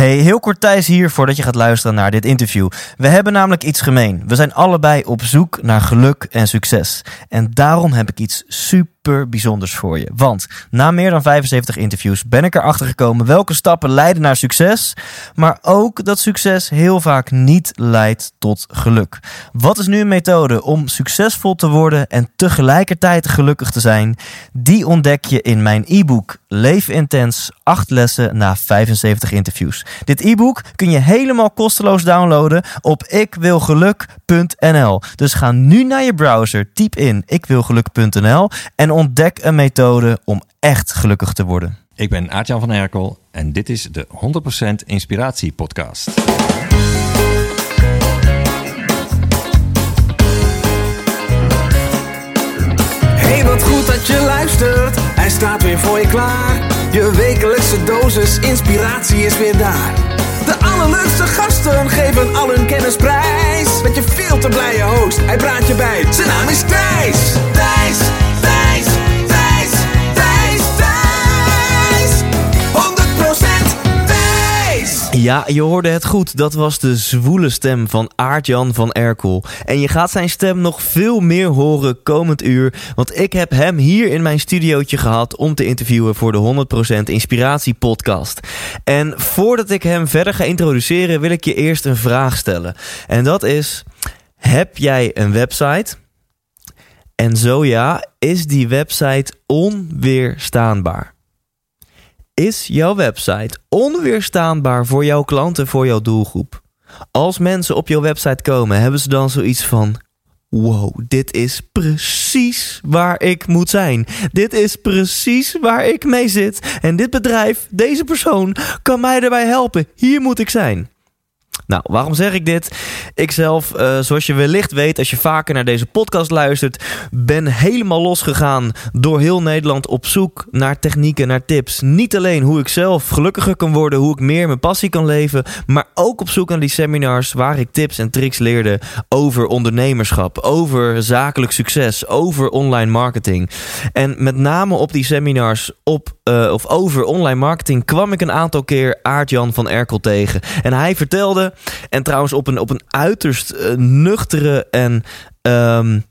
Hey, heel kort Thijs hier voordat je gaat luisteren naar dit interview. We hebben namelijk iets gemeen. We zijn allebei op zoek naar geluk en succes. En daarom heb ik iets super bijzonders voor je. Want na meer dan 75 interviews ben ik erachter gekomen welke stappen leiden naar succes. Maar ook dat succes heel vaak niet leidt tot geluk. Wat is nu een methode om succesvol te worden en tegelijkertijd gelukkig te zijn? Die ontdek je in mijn e-book Leef Intens 8 lessen na 75 interviews. Dit e-book kun je helemaal kosteloos downloaden op ikwilgeluk.nl. Dus ga nu naar je browser, typ in ikwilgeluk.nl en ontdek een methode om echt gelukkig te worden. Ik ben Aartjan van Herkel en dit is de 100% Inspiratie Podcast. Hey, wat goed je luistert. Hij staat weer voor je klaar. Je wekelijkse dosis inspiratie is weer daar. De allerleukste gasten geven al hun kennis prijs. Met je veel te blije host, hij praat je bij. Zijn naam is Thijs. Thijs, Ja, je hoorde het goed. Dat was de zwoele stem van Aart-Jan van Erkel. En je gaat zijn stem nog veel meer horen komend uur. Want ik heb hem hier in mijn studiootje gehad om te interviewen voor de 100% Inspiratie podcast. En voordat ik hem verder ga introduceren, wil ik je eerst een vraag stellen. En dat is: heb jij een website? En zo ja, is die website onweerstaanbaar? Is jouw website onweerstaanbaar voor jouw klanten, voor jouw doelgroep? Als mensen op jouw website komen, hebben ze dan zoiets van: Wow, dit is precies waar ik moet zijn. Dit is precies waar ik mee zit. En dit bedrijf, deze persoon, kan mij daarbij helpen. Hier moet ik zijn. Nou, waarom zeg ik dit? Ik zelf, eh, zoals je wellicht weet als je vaker naar deze podcast luistert, ben helemaal losgegaan door heel Nederland op zoek naar technieken, naar tips. Niet alleen hoe ik zelf gelukkiger kan worden, hoe ik meer mijn passie kan leven, maar ook op zoek naar die seminars waar ik tips en tricks leerde over ondernemerschap, over zakelijk succes, over online marketing. En met name op die seminars op, eh, of over online marketing kwam ik een aantal keer Aart-Jan van Erkel tegen. En hij vertelde en trouwens op een, op een uiterst uh, nuchtere en um,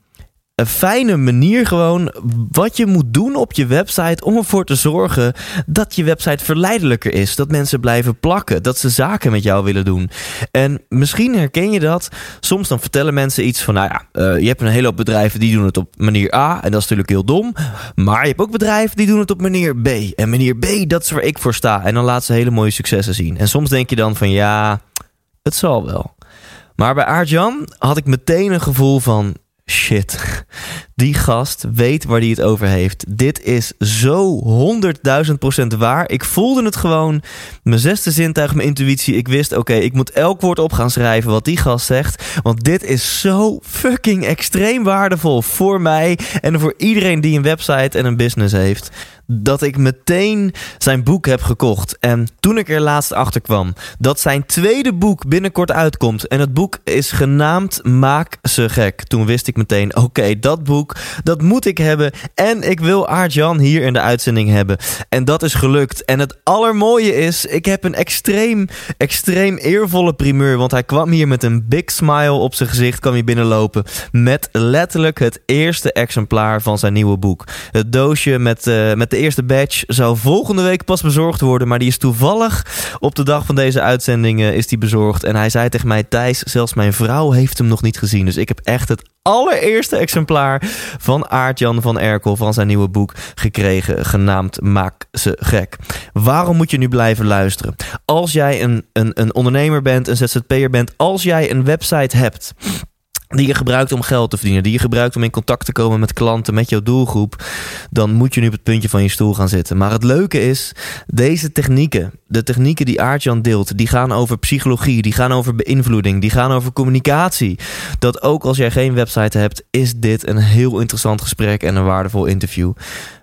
een fijne manier gewoon wat je moet doen op je website om ervoor te zorgen dat je website verleidelijker is. Dat mensen blijven plakken, dat ze zaken met jou willen doen. En misschien herken je dat. Soms dan vertellen mensen iets van, nou ja, uh, je hebt een hele hoop bedrijven die doen het op manier A en dat is natuurlijk heel dom. Maar je hebt ook bedrijven die doen het op manier B. En manier B, dat is waar ik voor sta. En dan laten ze hele mooie successen zien. En soms denk je dan van, ja, het zal wel. Maar bij Aart-Jan had ik meteen een gevoel van shit. Die gast weet waar hij het over heeft. Dit is zo 100.000% waar. Ik voelde het gewoon. Mijn zesde zintuig, mijn intuïtie. Ik wist, oké, ik moet elk woord op gaan schrijven wat die gast zegt. Want dit is zo fucking extreem waardevol voor mij en voor iedereen die een website en een business heeft dat ik meteen zijn boek heb gekocht. En toen ik er laatst achter kwam dat zijn tweede boek binnenkort uitkomt. En het boek is genaamd Maak ze gek. Toen wist ik meteen: oké, dat boek, dat moet ik hebben. En ik wil Aart-Jan hier in de uitzending hebben. En dat is gelukt. En het allermooie is: ik heb een extreem, extreem eervolle primeur. Want hij kwam hier met een big smile op zijn gezicht. kwam hier binnenlopen. Met letterlijk het eerste exemplaar van zijn nieuwe boek. Het doosje met, uh, met de eerste batch zou volgende week pas bezorgd worden. Maar die is toevallig op de dag van deze uitzending is die bezorgd. En hij zei tegen mij: Thijs, zelfs mijn vrouw heeft hem nog niet gezien. Dus ik heb echt het allereerste exemplaar van Aart-Jan van Erkel van zijn nieuwe boek gekregen, genaamd Maak ze gek. Waarom moet je nu blijven luisteren? Als jij een, een, een ondernemer bent, een ZZP'er bent, als jij een website hebt die je gebruikt om geld te verdienen, die je gebruikt om in contact te komen met klanten, met jouw doelgroep, dan moet je nu op het puntje van je stoel gaan zitten. Maar het leuke is, deze technieken, de technieken die Aartjan deelt, die gaan over psychologie, die gaan over beïnvloeding, die gaan over communicatie. Dat ook als jij geen website hebt, is dit een heel interessant gesprek en een waardevol interview.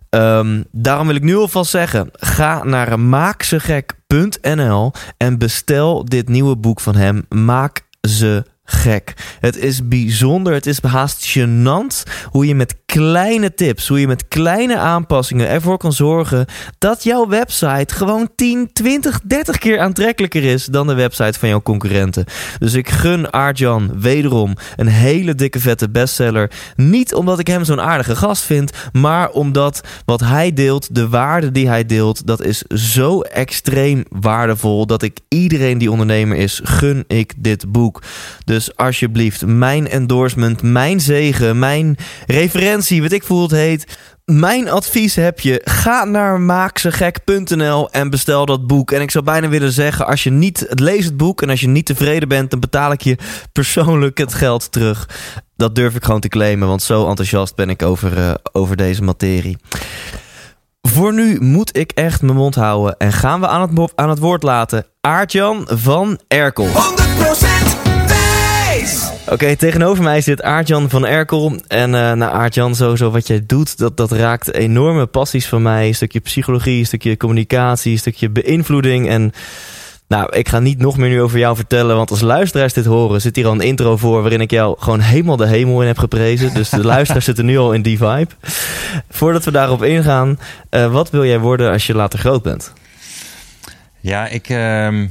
Um, daarom wil ik nu alvast zeggen: ga naar maakzegek.nl en bestel dit nieuwe boek van hem. Maak ze gek. Het is bijzonder, het is haast gênant hoe je met kleine tips, hoe je met kleine aanpassingen ervoor kan zorgen dat jouw website gewoon 10, 20, 30 keer aantrekkelijker is dan de website van jouw concurrenten. Dus ik gun Aartjan wederom een hele dikke vette bestseller. Niet omdat ik hem zo'n aardige gast vind, maar omdat wat hij deelt, de waarde die hij deelt, dat is zo extreem waardevol dat ik iedereen die ondernemer is, gun ik dit boek. Dus alsjeblieft, mijn endorsement, mijn zegen, mijn referentie, wat ik voel het heet. Mijn advies heb je, ga naar maaksegek.nl en bestel dat boek. En ik zou bijna willen zeggen, als je niet, lees het boek en als je niet tevreden bent, dan betaal ik je persoonlijk het geld terug. Dat durf ik gewoon te claimen, want zo enthousiast ben ik over, uh, over deze materie. Voor nu moet ik echt mijn mond houden en gaan we aan het, aan het woord laten Aartjan van Erkel. 100% Oké, okay, tegenover mij zit Aartjan van Erkel. En uh, nou, Aartjan, sowieso wat jij doet, dat, dat raakt enorme passies van mij. Een stukje psychologie, een stukje communicatie, een stukje beïnvloeding. En nou, ik ga niet nog meer nu over jou vertellen, want als luisteraars dit horen, zit hier al een intro voor waarin ik jou gewoon helemaal de hemel in heb geprezen. Dus de luisteraars zitten nu al in die vibe. Voordat we daarop ingaan, uh, wat wil jij worden als je later groot bent? Ja, ik, uh,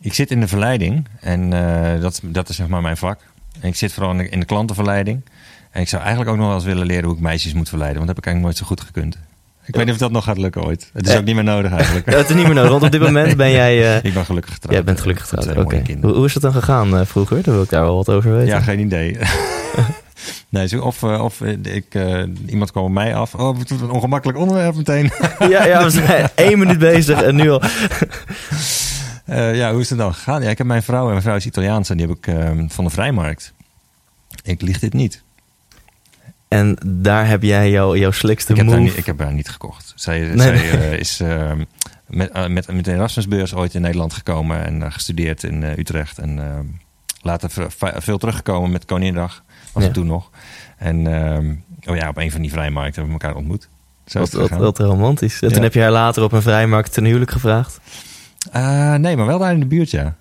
ik zit in de verleiding en uh, dat, dat is zeg maar mijn vak. En ik zit vooral in de, in de klantenverleiding. En ik zou eigenlijk ook nog wel eens willen leren hoe ik meisjes moet verleiden, want dat heb ik eigenlijk nooit zo goed gekund. Ik weet niet of dat nog gaat lukken ooit. Het is ook niet meer nodig eigenlijk. het is niet meer nodig, want op dit moment ben jij... Uh, ik ben gelukkig getrouwd. Jij bent gelukkig getrouwd, oké. Okay. Hoe, hoe, is het dan gegaan uh, vroeger? Dan wil ik daar wel wat over weten. Ja, geen idee. nee, of, uh, of ik, iemand kwam op mij af. Oh, het een ongemakkelijk onderwerp meteen. ja, ja, we zijn één minuut bezig en nu al... ja, hoe is het dan gegaan? Ja, ik heb mijn vrouw, en mijn vrouw is Italiaans en die heb ik ehm, van de vrijmarkt. Ik lieg dit niet. En daar heb jij jouw, jouw slikste ik heb move. Niet, ik heb haar niet gekocht. Zij, nee, zij nee. Uh, is uh, met, uh, met, met de Erasmusbeurs ooit in Nederland gekomen en gestudeerd in Utrecht. En later veel teruggekomen met Koninginnedag. Was ja. het toen nog. En oh ja, op een van die vrijmarkten hebben we elkaar ontmoet. Zo wat, wat, wat romantisch. En ja. toen heb je haar later op een vrijmarkt ten huwelijk gevraagd? Nee, maar wel daar in de buurt, ja.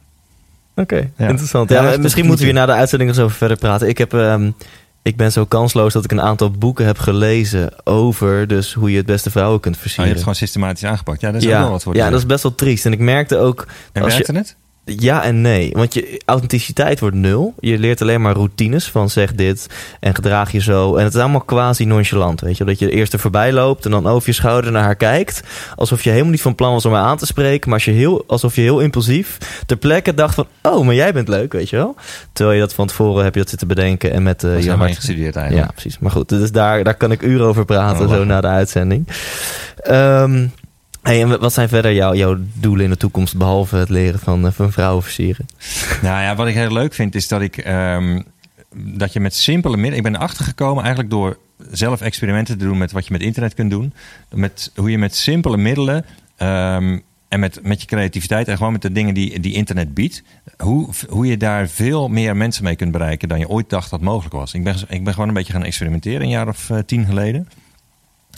Oké, okay, ja. interessant. Ja, misschien moeten we hier na de uitzending eens over verder praten. Ik heb... Um, ik ben zo kansloos dat ik een aantal boeken heb gelezen over dus hoe je het beste vrouwen kunt versieren. Oh, je hebt het gewoon systematisch aangepakt. Ja, dat is ja, ook wel wat voor. Ja, dat is best wel triest. En ik merkte ook. En als werkte je, het? Ja en nee. Want je authenticiteit wordt nul. Je leert alleen maar routines van zeg dit en gedraag je zo. En het is allemaal quasi nonchalant. Weet je, dat je eerst er voorbij loopt en dan over je schouder naar haar kijkt. Alsof je helemaal niet van plan was om haar aan te spreken. Maar als je heel, alsof je heel impulsief ter plekke dacht van... Oh, maar jij bent leuk, weet je wel. Terwijl je dat van tevoren heb je dat zitten bedenken. En met uh, je gestudeerd eigenlijk. Ja, precies. Maar goed, dus daar, daar kan ik uren over praten oh, zo na de uitzending. Um, En wat zijn verder jouw, jouw doelen in de toekomst, behalve het leren van, uh, van vrouwen versieren? Nou ja, wat ik heel leuk vind, is dat ik um, dat je met simpele middelen. Ik ben erachter gekomen eigenlijk door zelf experimenten te doen met wat je met internet kunt doen. Met hoe je met simpele middelen. Um, en met, met je creativiteit en gewoon met de dingen die, die internet biedt. Hoe, hoe je daar veel meer mensen mee kunt bereiken dan je ooit dacht dat mogelijk was. Ik ben, ik ben gewoon een beetje gaan experimenteren een jaar of uh, tien geleden.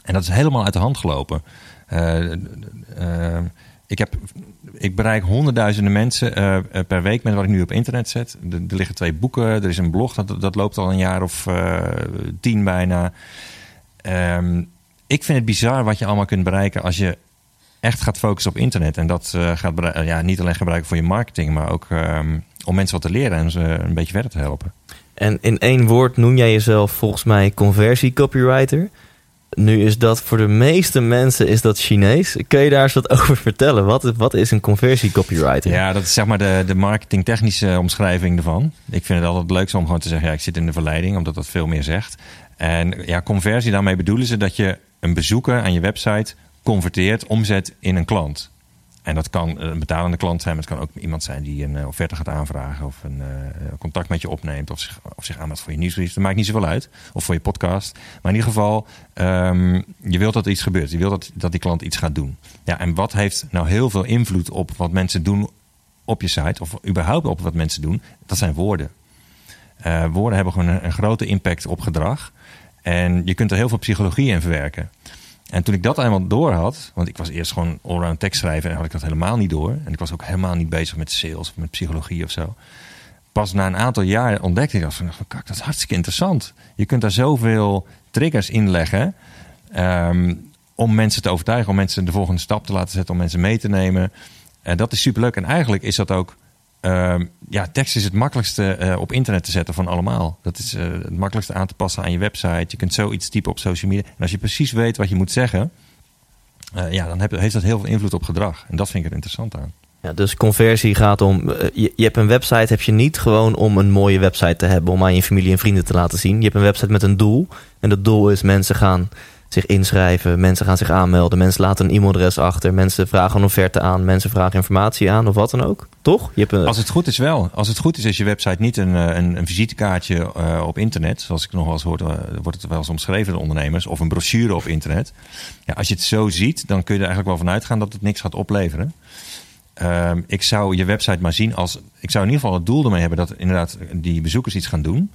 En dat is helemaal uit de hand gelopen. Uh, uh, ik, heb, ik bereik honderdduizenden mensen uh, per week met wat ik nu op internet zet. Er, liggen twee boeken, er is een blog, dat, dat loopt al een jaar of tien bijna. Um, ik vind het bizar wat je allemaal kunt bereiken als je echt gaat focussen op internet. En dat gaat ja, niet alleen gebruiken voor je marketing, maar ook um, om mensen wat te leren en ze een beetje verder te helpen. En in één woord noem jij jezelf volgens mij conversie copywriter. Nu is dat voor de meeste mensen is dat Chinees. Kun je daar eens wat over vertellen? Wat, wat is een conversie copywriter? Ja, dat is zeg maar de, de marketingtechnische omschrijving ervan. Ik vind het altijd leukste om gewoon te zeggen... ja, ik zit in de verleiding, omdat dat veel meer zegt. En ja, conversie, daarmee bedoelen ze dat je een bezoeker aan je website... converteert, omzet in een klant. En dat kan een betalende klant zijn, maar het kan ook iemand zijn die een offerte gaat aanvragen of een uh, contact met je opneemt of zich, of zich aanmeldt voor je nieuwsbrief. Dat maakt niet zoveel uit. Of voor je podcast. Maar in ieder geval, um, je wilt dat er iets gebeurt. Je wilt dat, dat die klant iets gaat doen. Ja, en wat heeft nou heel veel invloed op wat mensen doen op je site of überhaupt op wat mensen doen? Dat zijn woorden. Woorden hebben gewoon een grote impact op gedrag. En je kunt er heel veel psychologie in verwerken. En toen ik dat eenmaal door had, want ik was eerst gewoon allround tekst schrijven en had ik dat helemaal niet door. En ik was ook helemaal niet bezig met sales of met psychologie of zo. pas na een aantal jaar ontdekte ik dat van, kijk, dat is hartstikke interessant. Je kunt daar zoveel triggers in leggen ehm, om mensen te overtuigen, om mensen de volgende stap te laten zetten, om mensen mee te nemen. En dat is superleuk. En eigenlijk is dat ook Ehm, ja, tekst is het makkelijkste uh, op internet te zetten van allemaal. Dat is uh, het makkelijkste aan te passen aan je website. Je kunt zoiets typen op social media. En als je precies weet wat je moet zeggen, uh, ja, dan heeft dat heel veel invloed op gedrag. En dat vind ik er interessant aan. Ja, dus conversie gaat om. Je, je, hebt een website, heb je niet gewoon om een mooie website te hebben, om aan je familie en vrienden te laten zien. Je hebt een website met een doel. En dat doel is mensen gaan zich inschrijven. Mensen gaan zich aanmelden. Mensen laten een e-mailadres achter. Mensen vragen een offerte aan. Mensen vragen informatie aan of wat dan ook. Toch? Je hebt. Als het goed is wel. Als het goed is, is je website niet een, eh, een, een visitekaartje uh, op internet. Zoals ik nog wel eens hoor, uh, wordt het wel eens omschreven door ondernemers. Of een brochure op internet. Ja, als je het zo ziet, dan kun je er eigenlijk wel van uitgaan dat het niks gaat opleveren. Uh, ik zou je website maar zien als. Ik zou in ieder geval het doel ermee hebben dat inderdaad die bezoekers iets gaan doen.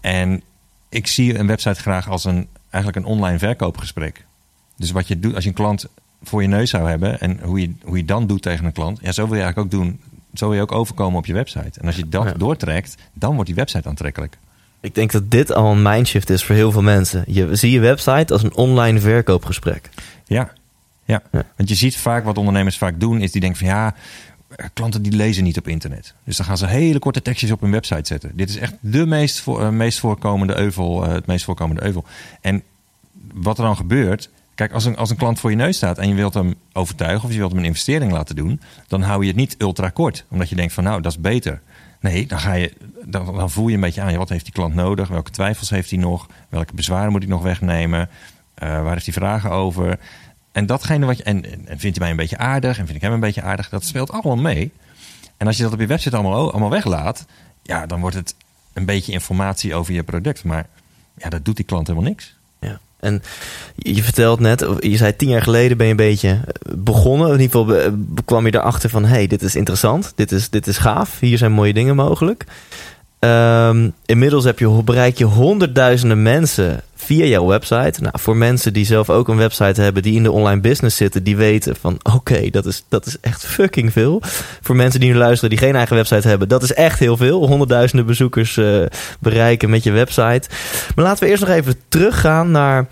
En ik zie een website graag als een eigenlijk een online verkoopgesprek. Dus wat je doet als je een klant voor je neus zou hebben en hoe je, hoe je dan doet tegen een klant, ja, zo wil je eigenlijk ook doen. Zo wil je ook overkomen op je website. En als je dat doortrekt, dan wordt die website aantrekkelijk. Ik denk dat dit al een mindshift is voor heel veel mensen. Je zie je website als een online verkoopgesprek. Ja, ja. ja. want je ziet vaak wat ondernemers vaak doen, is die denken van ja, klanten die lezen niet op internet. Dus dan gaan ze hele korte tekstjes op hun website zetten. Dit is echt de meest, uh, meest voorkomende euvel, uh, het meest voorkomende euvel. En wat er dan gebeurt, kijk, als een, als een klant voor je neus staat en je wilt hem overtuigen of je wilt hem een investering laten doen, dan hou je het niet ultra kort, omdat je denkt van nou, dat is beter. Nee, dan, ga je, dan, voel je een beetje aan, wat heeft die klant nodig? Welke twijfels heeft hij nog? Welke bezwaren moet hij nog wegnemen? Waar heeft hij vragen over? En datgene wat je. En, en vindt hij mij een beetje aardig en vind ik hem een beetje aardig, dat speelt allemaal mee. En als je dat op je website allemaal, allemaal weglaat, ja, dan wordt het een beetje informatie over je product. Maar ja, dat doet die klant helemaal niks. Ja. En je vertelt net, je zei tien jaar geleden ben je een beetje begonnen. In ieder geval kwam je erachter van: hey, dit is interessant, dit is, dit is gaaf, hier zijn mooie dingen mogelijk. Um, inmiddels heb je, bereik je honderdduizenden mensen via jouw website. Nou, voor mensen die zelf ook een website hebben, die in de online business zitten, die weten van oké, dat, is, dat is echt fucking veel. Voor mensen die nu luisteren die geen eigen website hebben, dat is echt heel veel. Honderdduizenden bezoekers uh, bereiken met je website. Maar laten we eerst nog even teruggaan naar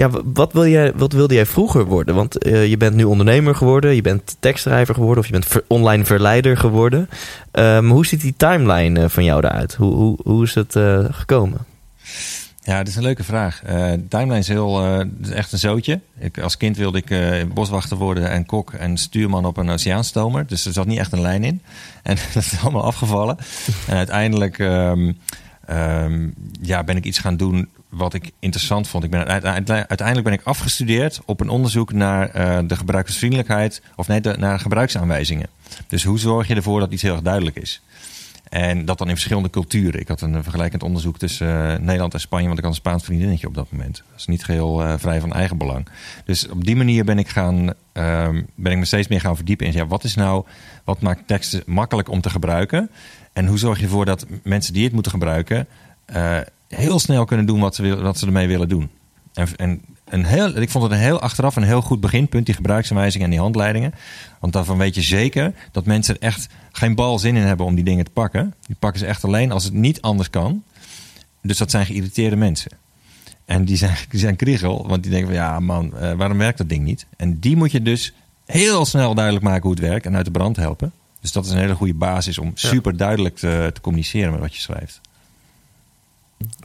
ja, wat, wil jij, wat wilde jij vroeger worden? Want uh, je bent nu ondernemer geworden, je bent tekstschrijver geworden of je bent online verleider geworden. Um, hoe ziet die timeline uh, van jou eruit? Hoe, hoe, hoe is het uh, gekomen? Ja, dat is een leuke vraag. timeline is, heel, echt een zootje. Ik, als kind wilde ik boswachter worden en kok en stuurman op een oceaanstomer. Dus er zat niet echt een lijn in. En dat is allemaal afgevallen. en uiteindelijk um, um, ja, ben ik iets gaan doen wat ik interessant vond. Ik ben, uiteindelijk ben ik afgestudeerd op een onderzoek naar uh, de gebruikersvriendelijkheid, of nee, naar gebruiksaanwijzingen. Dus hoe zorg je ervoor dat iets heel erg duidelijk is? En dat dan in verschillende culturen. Ik had een vergelijkend onderzoek tussen uh, Nederland en Spanje, want ik had een Spaans vriendinnetje op dat moment. Dat is niet geheel uh, vrij van eigen belang. Dus op die manier ben ik, gaan, ben ik me steeds meer gaan verdiepen in ja, wat is nou, wat maakt teksten makkelijk om te gebruiken? En hoe zorg je ervoor dat mensen die het moeten gebruiken heel snel kunnen doen wat ze, wat ze ermee willen doen. En, en een heel, ik vond het een heel achteraf een heel goed beginpunt, die gebruiksaanwijzingen en die handleidingen. Want daarvan weet je zeker dat mensen er echt geen bal zin in hebben om die dingen te pakken. Die pakken ze echt alleen als het niet anders kan. Dus dat zijn geïrriteerde mensen. En die zijn, die zijn kriegel, want die denken van ja man, uh, waarom werkt dat ding niet? En die moet je dus heel snel duidelijk maken hoe het werkt en uit de brand helpen. Dus dat is een hele goede basis om super duidelijk te, te communiceren met wat je schrijft.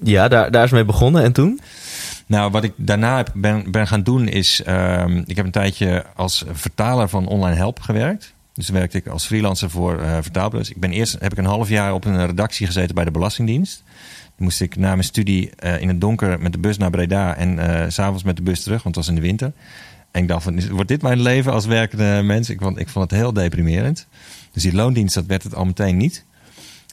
Ja, daar, daar is mee begonnen. En toen? Nou, wat ik daarna ben, ben gaan doen is... Um, ik heb een tijdje als vertaler van online help gewerkt. Dus werkte ik als freelancer voor uh. Ik ben eerst heb ik een half jaar op een redactie gezeten bij de Belastingdienst. Dan moest ik na mijn studie uh, in het donker met de bus naar Breda... en uh, s'avonds met de bus terug, want het was in de winter. En ik dacht, van, wordt dit mijn leven als werkende mens? Ik vond, ik vond het heel deprimerend. Dus die loondienst, dat werd het al meteen niet.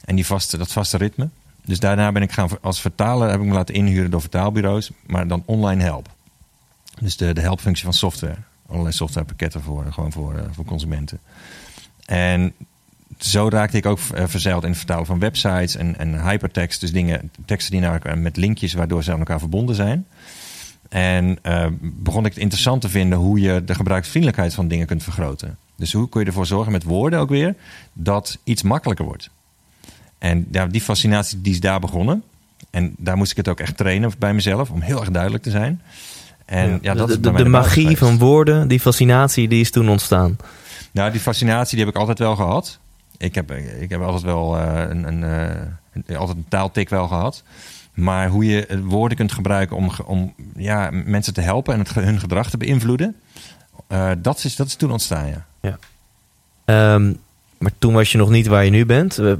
En die vaste, dat vaste ritme. Dus daarna ben ik gaan als vertaler heb ik me laten inhuren door vertaalbureaus, maar dan online help. Dus de, de helpfunctie van software. Allerlei softwarepakketten voor, gewoon voor, eh, voor consumenten. En zo raakte ik ook eh, verzeild in het vertalen van websites en, en hypertext. Dus dingen, teksten die elkaar met linkjes waardoor ze aan elkaar verbonden zijn. En uh, begon ik het interessant te vinden hoe je de gebruiksvriendelijkheid van dingen kunt vergroten. Dus hoe kun je ervoor zorgen met woorden ook weer dat iets makkelijker wordt. En ja, die fascinatie die is daar begonnen. En daar moest ik het ook echt trainen bij mezelf, om heel erg duidelijk te zijn. En ja, dat de is de, magie geweest. van woorden, die fascinatie, die is toen ontstaan. Nou, die fascinatie die heb ik altijd wel gehad. Ik heb, ik heb altijd wel eh, een, een, eh, altijd een taaltik wel gehad. Maar hoe je woorden kunt gebruiken om, om ja, mensen te helpen en het, hun gedrag te beïnvloeden, eh, dat, is, dat is toen ontstaan, ja. Ehm, maar toen was je nog niet waar je nu bent. Eh,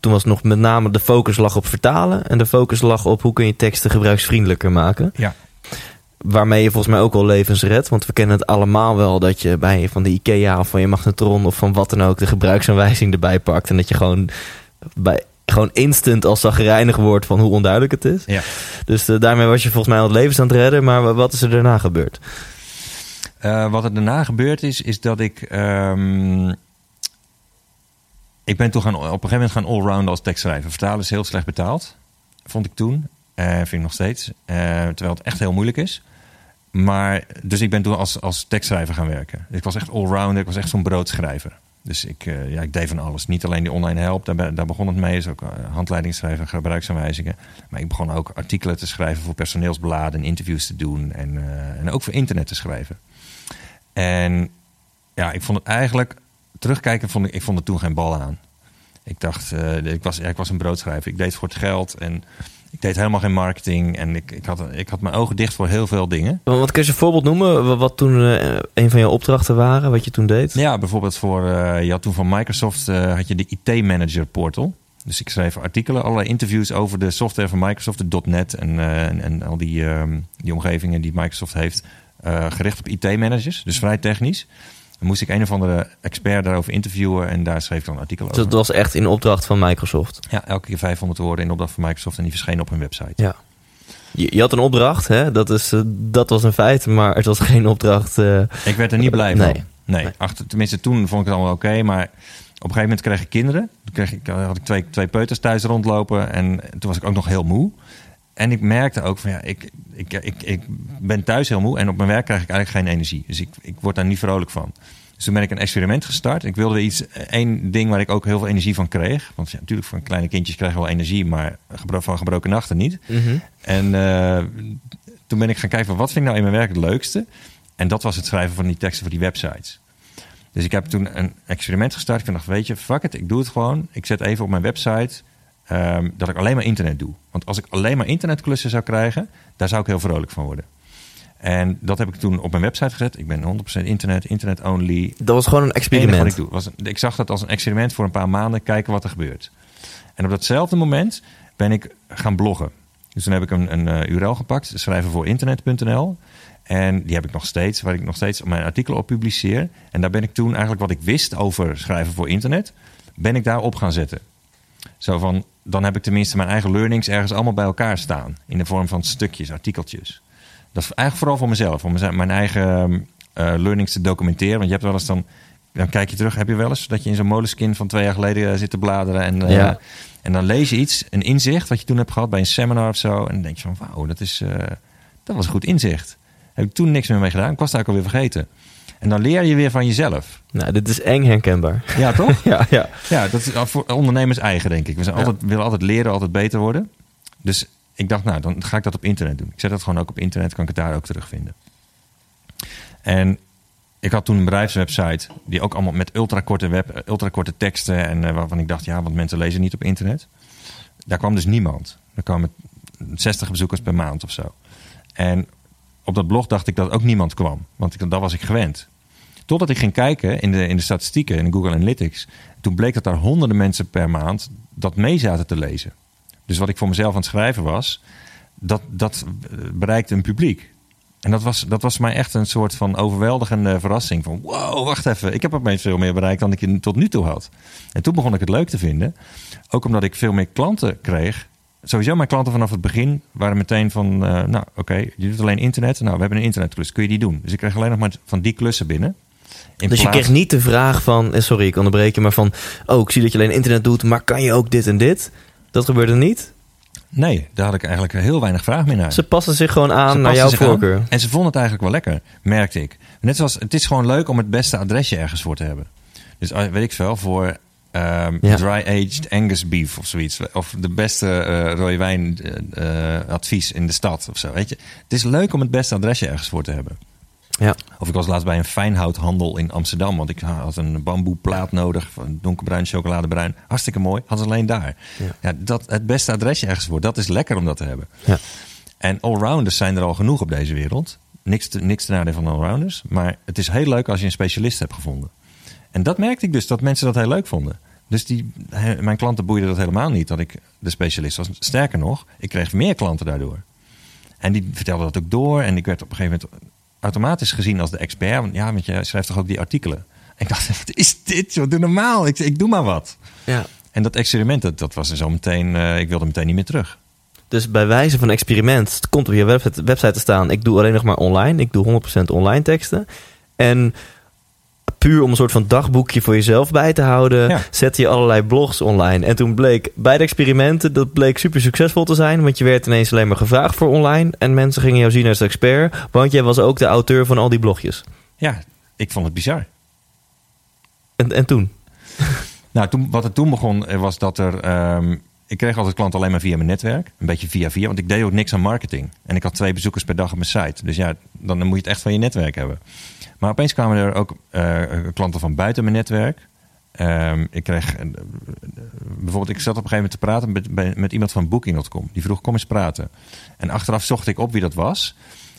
toen was nog met name de focus lag op vertalen. En de focus lag op hoe kun je teksten gebruiksvriendelijker maken. Ja. Waarmee je volgens mij ook al levens redt. Want we kennen het allemaal wel dat je bij van de IKEA of van je magnetron of van wat dan ook de gebruiksaanwijzing erbij pakt. En dat je gewoon, bij, gewoon instant als zagrijnig wordt van hoe onduidelijk het is. Ja. Dus eh, daarmee was je volgens mij al het levens aan het redden. Maar wa- wat is er daarna gebeurd? Eh, wat er daarna gebeurd is, is dat ik. ehm, ik ben toen gaan, op een gegeven moment gaan allrounden als tekstschrijver. Vertalen is heel slecht betaald, vond ik toen. Eh vind ik nog steeds. Eh, terwijl het echt heel moeilijk is. Maar, dus ik ben toen als, als tekstschrijver gaan werken. Ik was echt allrounder, ik was echt zo'n broodschrijver. Dus ik, eh, ja, ik deed van alles. Niet alleen die online help, daar, be- daar begon het mee. Dus ook handleiding schrijven, gebruiksaanwijzingen. Maar ik begon ook artikelen te schrijven voor personeelsbladen, en interviews te doen. En, en ook voor internet te schrijven. En ja, ik vond het eigenlijk, terugkijken, vond ik, ik vond er toen geen bal aan. Ik dacht, eh, ik, was, ja, ik was een broodschrijver. Ik deed voor het geld en ik deed helemaal geen marketing. En ik, ik, had, ik had mijn ogen dicht voor heel veel dingen. Wat kun je een voorbeeld noemen? Wa- Wat toen eh, een van jouw opdrachten waren, wat je toen deed? Ja, bijvoorbeeld voor, eh, je had toen van Microsoft had je de IT Manager Portal. Dus ik schreef artikelen, allerlei interviews over de software van Microsoft, de .NET en, en, en al die, ehm, die omgevingen die Microsoft heeft. gericht op IT-managers, dus vrij technisch. Dan moest ik een of andere expert daarover interviewen en daar schreef ik dan artikelen Dus over. dat was echt in opdracht van Microsoft. Ja, elke keer 500 woorden in opdracht van Microsoft en die verschenen op hun website. Ja. Je, je had een opdracht, hè? Dat, is, eh, dat was een feit, maar het was geen opdracht. eh, Ik werd er niet blij van. Nee. Nee, Nee. Achter, tenminste toen vond ik het allemaal oké, maar op een gegeven moment kreeg ik kinderen. Toen kreeg ik, had ik twee, twee peuters thuis rondlopen en toen was ik ook nog heel moe. En ik merkte ook van ja, ik, ik, ik, ik ben thuis heel moe en op mijn werk krijg ik eigenlijk geen energie. Dus ik, ik word daar niet vrolijk van. Dus toen ben ik een experiment gestart. Ik wilde iets, één ding waar ik ook heel veel energie van kreeg. Want ja, natuurlijk van kleine kindjes krijgen wel energie, maar van gebroken nachten niet. En eh, toen ben ik gaan kijken van wat vind ik nou in mijn werk het leukste. En dat was het schrijven van die teksten voor die websites. Dus ik heb toen een experiment gestart. Ik dacht, weet je, fuck it, ik doe het gewoon. Ik zet even op mijn website ehm, dat ik alleen maar internet doe. Want als ik alleen maar internetklussen zou krijgen, daar zou ik heel vrolijk van worden. En dat heb ik toen op mijn website gezet. Ik ben 100% internet, internet only. dat was gewoon een wat experiment. ik doe. Was, ik zag dat als een experiment voor een paar maanden, kijken wat er gebeurt. En op datzelfde moment ben ik gaan bloggen. Dus toen heb ik een, een eh, URL gepakt, schrijven voor internet.nl. En die heb ik nog steeds, waar ik nog steeds mijn artikelen op publiceer. En daar ben ik toen eigenlijk wat ik wist over schrijven voor internet, ben ik daar op gaan zetten. Zo van, dan heb ik tenminste mijn eigen learnings ergens allemaal bij elkaar staan. In de vorm van stukjes, artikeltjes. Dat is eigenlijk vooral voor mezelf, om mijn eigen eh, learnings te documenteren. Want je hebt wel eens dan, dan kijk je terug, heb je wel eens dat je in zo'n molenskin van twee jaar geleden eh, zit te bladeren. En, eh, en dan lees je iets, een inzicht wat je toen hebt gehad bij een seminar of zo. En dan denk je van, wauw, dat, is, eh, dat was een goed inzicht. Heb ik toen niks meer mee gedaan, ik was het eigenlijk alweer vergeten. En dan leer je weer van jezelf. Nou, dit is eng herkenbaar. Ja, toch? ja, ja. Ja, dat is voor ondernemers eigen, denk ik. We zijn Ja. altijd, willen altijd leren, altijd beter worden. Dus ik dacht, nou, dan ga ik dat op internet doen. Ik zet dat gewoon ook op internet, kan ik het daar ook terugvinden. En ik had toen een bedrijfswebsite die ook allemaal met ultrakorte, web, ultrakorte teksten en eh, waarvan ik dacht, ja, want mensen lezen niet op internet. Daar kwam dus niemand. Er kwamen 60 bezoekers per maand of zo. En op dat blog dacht ik dat ook niemand kwam, want ik, dat was ik gewend. Totdat ik ging kijken in de, in de statistieken in Google Analytics. Toen bleek dat daar honderden mensen per maand dat mee zaten te lezen. Dus wat ik voor mezelf aan het schrijven was, dat, dat bereikte een publiek. En dat was, dat was mij echt een soort van overweldigende verrassing. Van wow, wacht even. Ik heb opeens veel meer bereikt dan ik tot nu toe had. En toen begon ik het leuk te vinden. Ook omdat ik veel meer klanten kreeg. Sowieso mijn klanten vanaf het begin waren meteen van... eh, nou oké, je doet alleen internet. Nou, we hebben een internetklus. Kun je die doen? Dus ik kreeg alleen nog maar van die klussen binnen. In Dus je kreeg niet de vraag van, eh, sorry ik onderbreek je, maar van, oh ik zie dat je alleen internet doet, maar kan je ook dit en dit? Dat gebeurde niet. Nee, daar had ik eigenlijk heel weinig vraag meer naar. Ze passen zich gewoon aan naar jouw aan. voorkeur. En ze vonden het eigenlijk wel lekker, merkte ik. Net zoals, het is gewoon leuk om het beste adresje ergens voor te hebben. Dus eh, weet ik veel, voor ehm, Ja. dry-aged Angus beef of zoiets. Of de beste eh rode wijn advies in de stad of zo. Weet je, het is leuk om het beste adresje ergens voor te hebben. Ja. Of ik was laatst bij een fijnhouthandel in Amsterdam. Want ik had een bamboeplaat nodig. Van donkerbruin, chocoladebruin. Hartstikke mooi. Ze alleen daar. Ja. Ja. dat, het beste adresje ergens voor. Dat is lekker om dat te hebben. Ja. En allrounders zijn er al genoeg op deze wereld. Niks te, niks te nadeel van allrounders. Maar het is heel leuk als je een specialist hebt gevonden. En dat merkte ik dus, dat mensen dat heel leuk vonden. Dus die, mijn klanten boeiden dat helemaal niet, dat ik de specialist was. Sterker nog, ik kreeg meer klanten daardoor. En die vertelden dat ook door. En ik werd op een gegeven moment automatisch gezien als de expert. Want ja, want je schrijft toch ook die artikelen. En ik dacht, wat is dit? joh? Doe normaal. Ik, ik doe maar wat. ja. En dat experiment, dat, dat was er zo meteen... eh, ik wilde meteen niet meer terug. Dus bij wijze van experiment het komt op je website, website te staan: ik doe alleen nog maar online. Ik doe 100% online teksten. En puur om een soort van dagboekje voor jezelf bij te houden, Ja. zette je allerlei blogs online. En toen bleek bij de experimenten dat bleek super succesvol te zijn, want je werd ineens alleen maar gevraagd voor online en mensen gingen jou zien als expert, want jij was ook de auteur van al die blogjes. Ja, ik vond het bizar. En, en toen? Nou, toen, wat er toen begon, eh, was dat er... ehm, ik kreeg altijd klanten alleen maar via mijn netwerk. Een beetje via via, want ik deed ook niks aan marketing. En ik had twee bezoekers per dag op mijn site. Dus ja, dan moet je het echt van je netwerk hebben. Maar opeens kwamen er ook eh, klanten van buiten mijn netwerk. Ehm, ik kreeg... eh, bijvoorbeeld, ik zat op een gegeven moment te praten met, bij- met iemand van Booking.com. Die vroeg, kom eens praten. En achteraf zocht ik op wie dat was.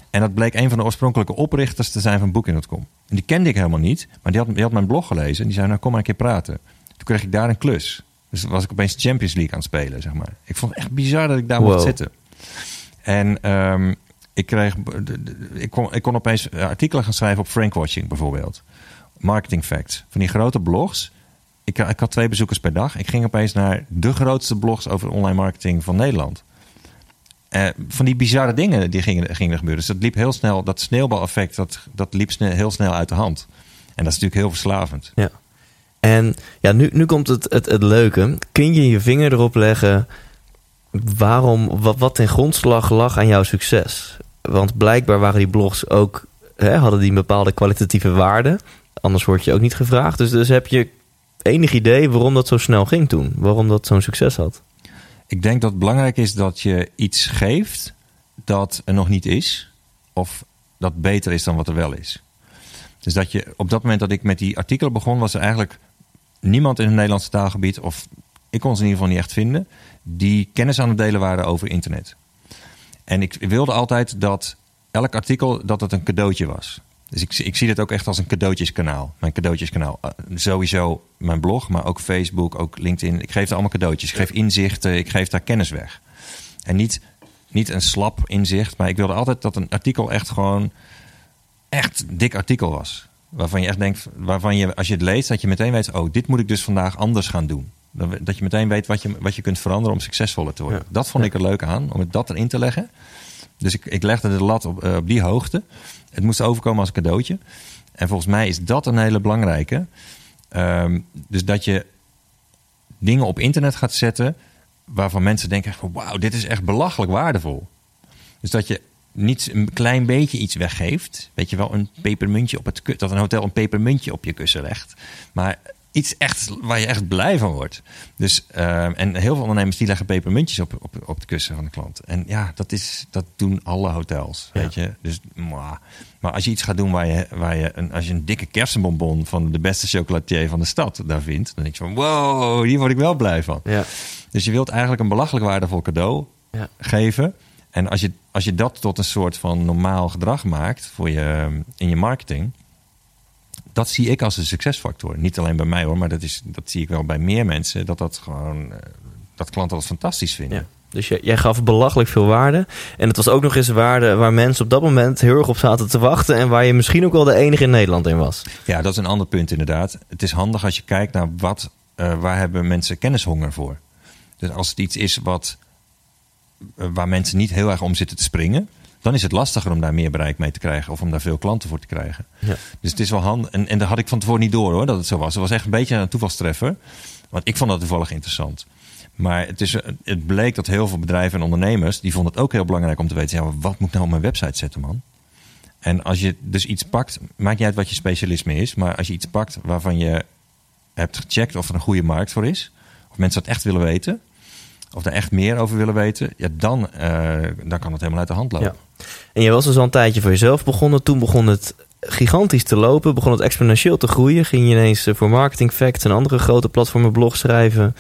En dat bleek een van de oorspronkelijke oprichters te zijn van Booking.com. En die kende ik helemaal niet. Maar die had, die had mijn blog gelezen. En die zei, nou kom maar een keer praten. Toen kreeg ik daar een klus. Dus was ik opeens Champions League aan het spelen, zeg maar. Ik vond het echt bizar dat ik daar mocht zitten. En ehm, ik, kreeg, ik, kon, ik kon opeens eh, artikelen gaan schrijven op Frankwatching bijvoorbeeld. Marketing Facts. Van die grote blogs. Ik, ik had twee bezoekers per dag. Ik ging opeens naar de grootste blogs over online marketing van Nederland. Eh, van die bizarre dingen die gingen, gingen gebeuren. Dus dat liep heel snel, dat sneeuwbaleffect, dat, dat liep heel snel uit de hand. En dat is natuurlijk heel verslavend. Ja. En ja, nu, nu komt het, het, het leuke. Kun je je vinger erop leggen waarom, wat, wat ten grondslag lag aan jouw succes? Want blijkbaar waren die blogs ook, hè, hadden die een bepaalde kwalitatieve waarde. Anders word je ook niet gevraagd. Dus, dus heb je enig idee waarom dat zo snel ging toen? Waarom dat zo'n succes had? Ik denk dat het belangrijk is dat je iets geeft dat er nog niet is. Of dat beter is dan wat er wel is. Dus dat je op dat moment dat ik met die artikelen begon, was er eigenlijk niemand in het Nederlandse taalgebied, of ik kon ze in ieder geval niet echt vinden, die kennis aan het delen waren over internet. En ik wilde altijd dat elk artikel dat het een cadeautje was. Dus ik, ik zie dit ook echt als een cadeautjeskanaal. Mijn cadeautjeskanaal. Uh, sowieso mijn blog, maar ook Facebook, ook LinkedIn. Ik geef er allemaal cadeautjes. Ik geef inzichten, ik geef daar kennis weg. En niet, niet een slap inzicht, maar ik wilde altijd dat een artikel echt gewoon echt dik artikel was. Waarvan je echt denkt, waarvan je als je het leest, dat je meteen weet: oh, dit moet ik dus vandaag anders gaan doen. Dat je meteen weet wat je, wat je kunt veranderen om succesvoller te worden. Ja. Dat vond ik er leuk aan, om het dat erin te leggen. Dus ik, ik legde de lat op, eh, op die hoogte. Het moest overkomen als een cadeautje. En volgens mij is dat een hele belangrijke. Ehm, dus dat je dingen op internet gaat zetten waarvan mensen denken: wauw, dit is echt belachelijk waardevol. Dus dat je niet een klein beetje iets weggeeft. Weet je wel, een pepermuntje op het dat een hotel een pepermuntje op je kussen legt. Maar iets echt waar je echt blij van wordt. Dus, ehm, en heel veel ondernemers die leggen pepermuntjes op, op, op het kussen van de klant. En ja, dat, is, dat doen alle hotels. Ja. Weet je? Dus, maar als je iets gaat doen waar je, waar je een, als je een dikke kersenbonbon van de beste chocolatier van de stad daar vindt, dan denk je van wow, hier word ik wel blij van. Ja. Dus je wilt eigenlijk een belachelijk waardevol cadeau Ja. geven. En als je, als je dat tot een soort van normaal gedrag maakt voor je, in je marketing, dat zie ik als een succesfactor. Niet alleen bij mij hoor, maar dat, is, dat zie ik wel bij meer mensen. Dat dat gewoon, eh, dat klanten dat fantastisch vinden. Ja. Dus jij, jij gaf belachelijk veel waarde. En het was ook nog eens waarde waar mensen op dat moment heel erg op zaten te wachten. En waar je misschien ook wel de enige in Nederland in was. Ja, dat is een ander punt inderdaad. Het is handig als je kijkt naar wat, eh, waar hebben mensen kennishonger voor. Dus als het iets is wat, eh, waar mensen niet heel erg om zitten te springen, dan is het lastiger om daar meer bereik mee te krijgen of om daar veel klanten voor te krijgen. Ja. Dus het is wel handig. En, en dat had ik van tevoren niet door hoor, dat het zo was. Het was echt een beetje een toevalstreffer. Want ik vond dat toevallig interessant. Maar het, is, het bleek dat heel veel bedrijven en ondernemers... die vonden het ook heel belangrijk om te weten... Ja, wat moet ik nou op mijn website zetten, man? En als je dus iets pakt... maakt niet uit wat je specialisme is... maar als je iets pakt waarvan je hebt gecheckt of er een goede markt voor is, of mensen dat echt willen weten, of daar echt meer over willen weten, ja, dan, eh, dan kan het helemaal uit de hand lopen. Ja. En je was dus al een tijdje voor jezelf begonnen. Toen begon het gigantisch te lopen, begon het exponentieel te groeien. Ging je ineens eh, voor Marketing Facts en andere grote platformen blog schrijven.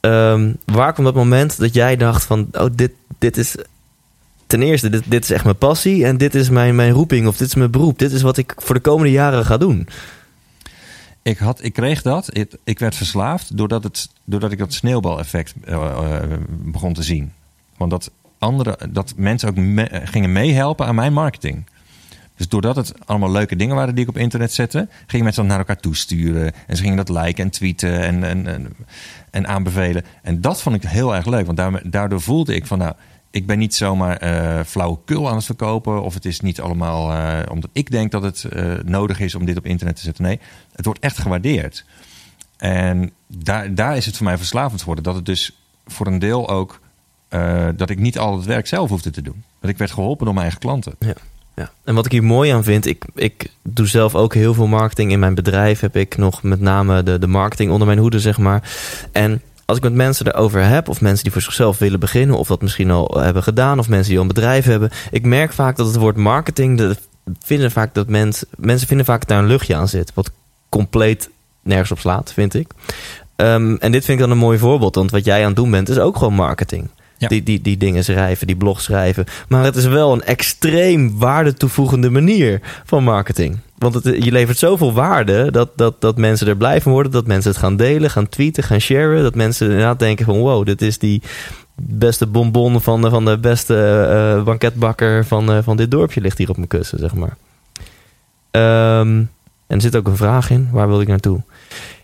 Ehm, waar kwam dat moment dat jij dacht van, oh, dit, dit is ten eerste, dit, dit is echt mijn passie en dit is mijn, mijn roeping of dit is mijn beroep. Dit is wat ik voor de komende jaren ga doen. Ik, had, ik kreeg dat. Ik, ik werd verslaafd doordat, het, doordat ik dat sneeuwbaleffect uh, begon te zien. Want dat, andere, dat mensen ook gingen meehelpen aan mijn marketing. Dus doordat het allemaal leuke dingen waren die ik op internet zette, gingen mensen dat naar elkaar toesturen. En ze gingen dat liken en tweeten en, en, en, en aanbevelen. En dat vond ik heel erg leuk. Want daardoor voelde ik van nou, ik ben niet zomaar uh, flauwekul aan het verkopen. Of het is niet allemaal uh, omdat ik denk dat het nodig is om dit op internet te zetten. Nee, het wordt echt gewaardeerd. En daar, daar is het voor mij verslavend geworden. Dat het dus voor een deel ook... dat ik niet al het werk zelf hoefde te doen. Dat ik werd geholpen door mijn eigen klanten. Ja. Ja. En wat ik hier mooi aan vind, ik, ik doe zelf ook heel veel marketing. In mijn bedrijf heb ik nog met name de, de marketing onder mijn hoede, zeg maar. En als ik met mensen erover heb, of mensen die voor zichzelf willen beginnen, of dat misschien al hebben gedaan, of mensen die al een bedrijf hebben, ik merk vaak dat het woord marketing, de, vinden vaak dat mensen, mensen vinden vaak dat daar een luchtje aan zit, wat compleet nergens op slaat, vind ik. Um, en dit vind ik dan een mooi voorbeeld, want wat jij aan het doen bent, is ook gewoon marketing. Die, die, die dingen schrijven, die blog schrijven. Maar het is wel een extreem waarde toevoegende manier van marketing. Want het, je levert zoveel waarde dat, dat, dat mensen er blij van worden. Dat mensen het gaan delen, gaan tweeten, gaan sharen. Dat mensen inderdaad denken van wow, dit is die beste bonbon van, de, van de beste uh, banketbakker van, uh, van dit dorpje ligt hier op mijn kussen, zeg maar. Um, en er zit ook een vraag in. Waar wil ik naartoe?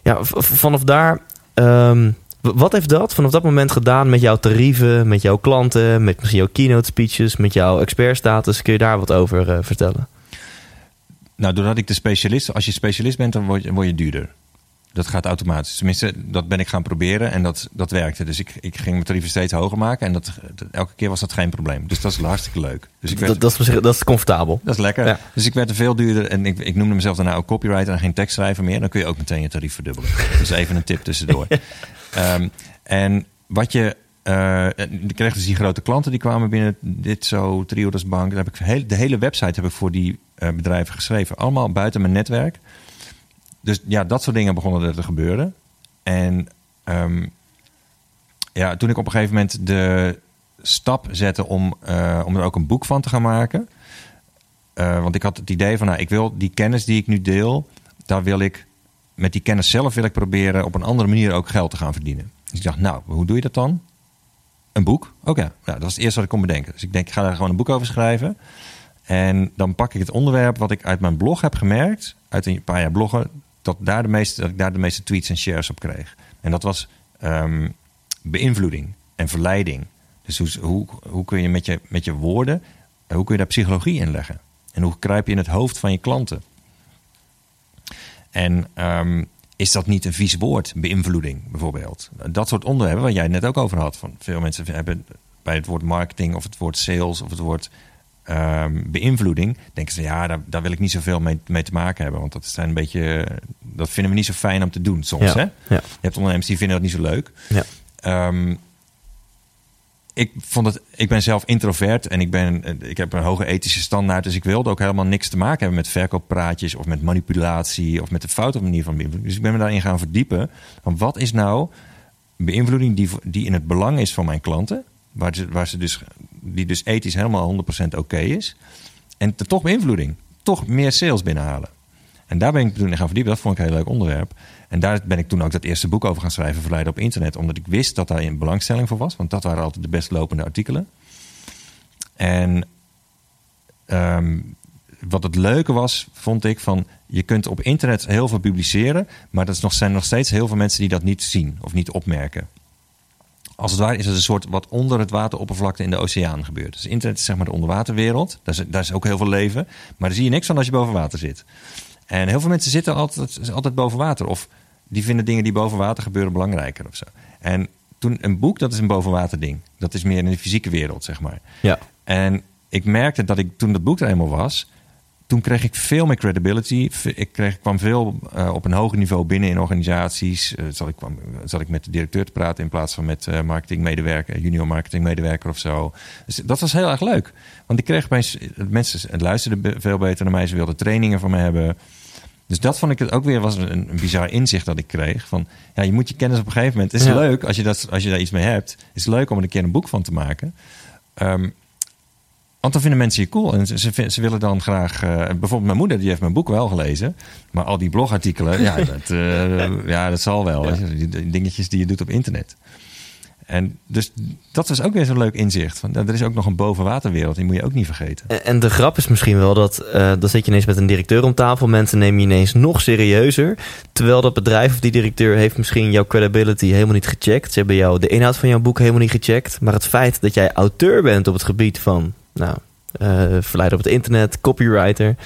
Ja, vanaf daar... Um, wat heeft dat vanaf dat moment gedaan met jouw tarieven, met jouw klanten, met misschien jouw keynote speeches, met jouw expertstatus? Kun je daar wat over uh, vertellen? Nou, doordat ik de specialist, als je specialist bent, dan word je, word je duurder. Dat gaat automatisch. Tenminste, dat ben ik gaan proberen en dat, dat werkte. Dus ik, ik ging mijn tarieven steeds hoger maken en dat, elke keer was dat geen probleem. Dus dat is hartstikke leuk. Dus ik werd, dat, dat, is, dat is comfortabel. Dat is lekker. Dus ik werd er veel duurder en ik, ik noemde mezelf daarna ook copywriter en geen tekstschrijver meer. Dan kun je ook meteen je tarief verdubbelen. dus even een tip tussendoor. um, en wat je uh, ik kreeg dus die grote klanten die kwamen binnen dit zo, Triodos Bank. Heb ik de hele website heb ik voor die uh, bedrijven geschreven. Allemaal buiten mijn netwerk. Dus ja, dat soort dingen begonnen er te gebeuren. En um, ja, toen ik op een gegeven moment de stap zette om, uh, om er ook een boek van te gaan maken. want ik had het idee van, nou, ik wil die kennis die ik nu deel, daar wil ik met die kennis zelf wil ik proberen op een andere manier ook geld te gaan verdienen. Dus ik dacht, nou, hoe doe je dat dan? Een boek? Oké, nou, dat was het eerste wat ik kon bedenken. Dus ik denk, ik ga daar gewoon een boek over schrijven. En dan pak ik het onderwerp wat ik uit mijn blog heb gemerkt, uit een paar jaar bloggen, dat, daar de meeste, dat ik daar de meeste tweets en shares op kreeg. En dat was um, beïnvloeding en verleiding. Dus hoe, hoe, hoe kun je met je, met je woorden, hoe kun je daar psychologie in leggen? En hoe kruip je in het hoofd van je klanten? En um, is dat niet een vies woord, beïnvloeding bijvoorbeeld? Dat soort onderwerpen waar jij het net ook over had. Van veel mensen hebben bij het woord marketing of het woord sales of het woord um, beïnvloeding, denken ze ja, daar, daar wil ik niet zoveel mee, mee te maken hebben. Want dat zijn een beetje, dat vinden we niet zo fijn om te doen soms. Ja, hè? ja. Je hebt ondernemers die vinden dat niet zo leuk. Ja. Um, ik, vond het, ik ben zelf introvert en ik, ben, ik heb een hoge ethische standaard. Dus ik wilde ook helemaal niks te maken hebben met verkooppraatjes of met manipulatie of met de foute manier van beïnvloeding. Dus ik ben me daarin gaan verdiepen. Van wat is nou beïnvloeding die, die in het belang is van mijn klanten? Waar ze, waar ze dus, die dus ethisch helemaal 100% oké is. En toch beïnvloeding. Toch meer sales binnenhalen. En daar ben ik toen gaan verdiepen. Dat vond ik een heel leuk onderwerp. En daar ben ik toen ook dat eerste boek over gaan schrijven, Verleiden op internet. Omdat ik wist dat daar een belangstelling voor was. Want dat waren altijd de best lopende artikelen. En um, wat het leuke was, vond ik van... je kunt op internet heel veel publiceren... maar er zijn nog steeds heel veel mensen die dat niet zien of niet opmerken. Als het ware is het een soort wat onder het wateroppervlakte in de oceaan gebeurt. Dus internet is zeg maar de onderwaterwereld. Daar is, daar is ook heel veel leven. Maar daar zie je niks van als je boven water zit. En heel veel mensen zitten altijd, altijd boven water. Of die vinden dingen die boven water gebeuren belangrijker of zo. En toen een boek, dat is een boven water ding. Dat is meer in de fysieke wereld, zeg maar. Ja. En ik merkte dat ik toen dat boek er eenmaal was, toen kreeg ik veel meer credibility. Ik kreeg, kwam veel uh, op een hoger niveau binnen in organisaties. Uh, zat, ik, kwam, zat ik met de directeur te praten in plaats van met uh, marketingmedewerker, junior marketingmedewerker of zo. Dus dat was heel erg leuk. Want ik kreeg opeens, mensen luisterden veel beter naar mij. Ze wilden trainingen van me hebben. Dus dat vond ik het ook weer was een, een bizar inzicht dat ik kreeg. Van ja, je moet je kennis op een gegeven moment. Het is ja. leuk als je, dat, als je daar iets mee hebt. Het is leuk om er een keer een boek van te maken. Um, want dan vinden mensen je cool. En ze, ze, ze willen dan graag. Uh, bijvoorbeeld mijn moeder, die heeft mijn boek wel gelezen. Maar al die blogartikelen, ja, dat, uh, ja, dat zal wel. Ja. Die dingetjes die je doet op internet. En dus dat was ook weer zo'n leuk inzicht. Van, er is ook nog een bovenwaterwereld, die moet je ook niet vergeten. En, en de grap is misschien wel dat uh, dan zit je ineens met een directeur om tafel. Mensen nemen je ineens nog serieuzer. Terwijl dat bedrijf of die directeur heeft misschien jouw credibility helemaal niet gecheckt. Ze hebben jou de inhoud van jouw boek helemaal niet gecheckt. Maar het feit dat jij auteur bent op het gebied van nou, uh, verleider op het internet, copywriter.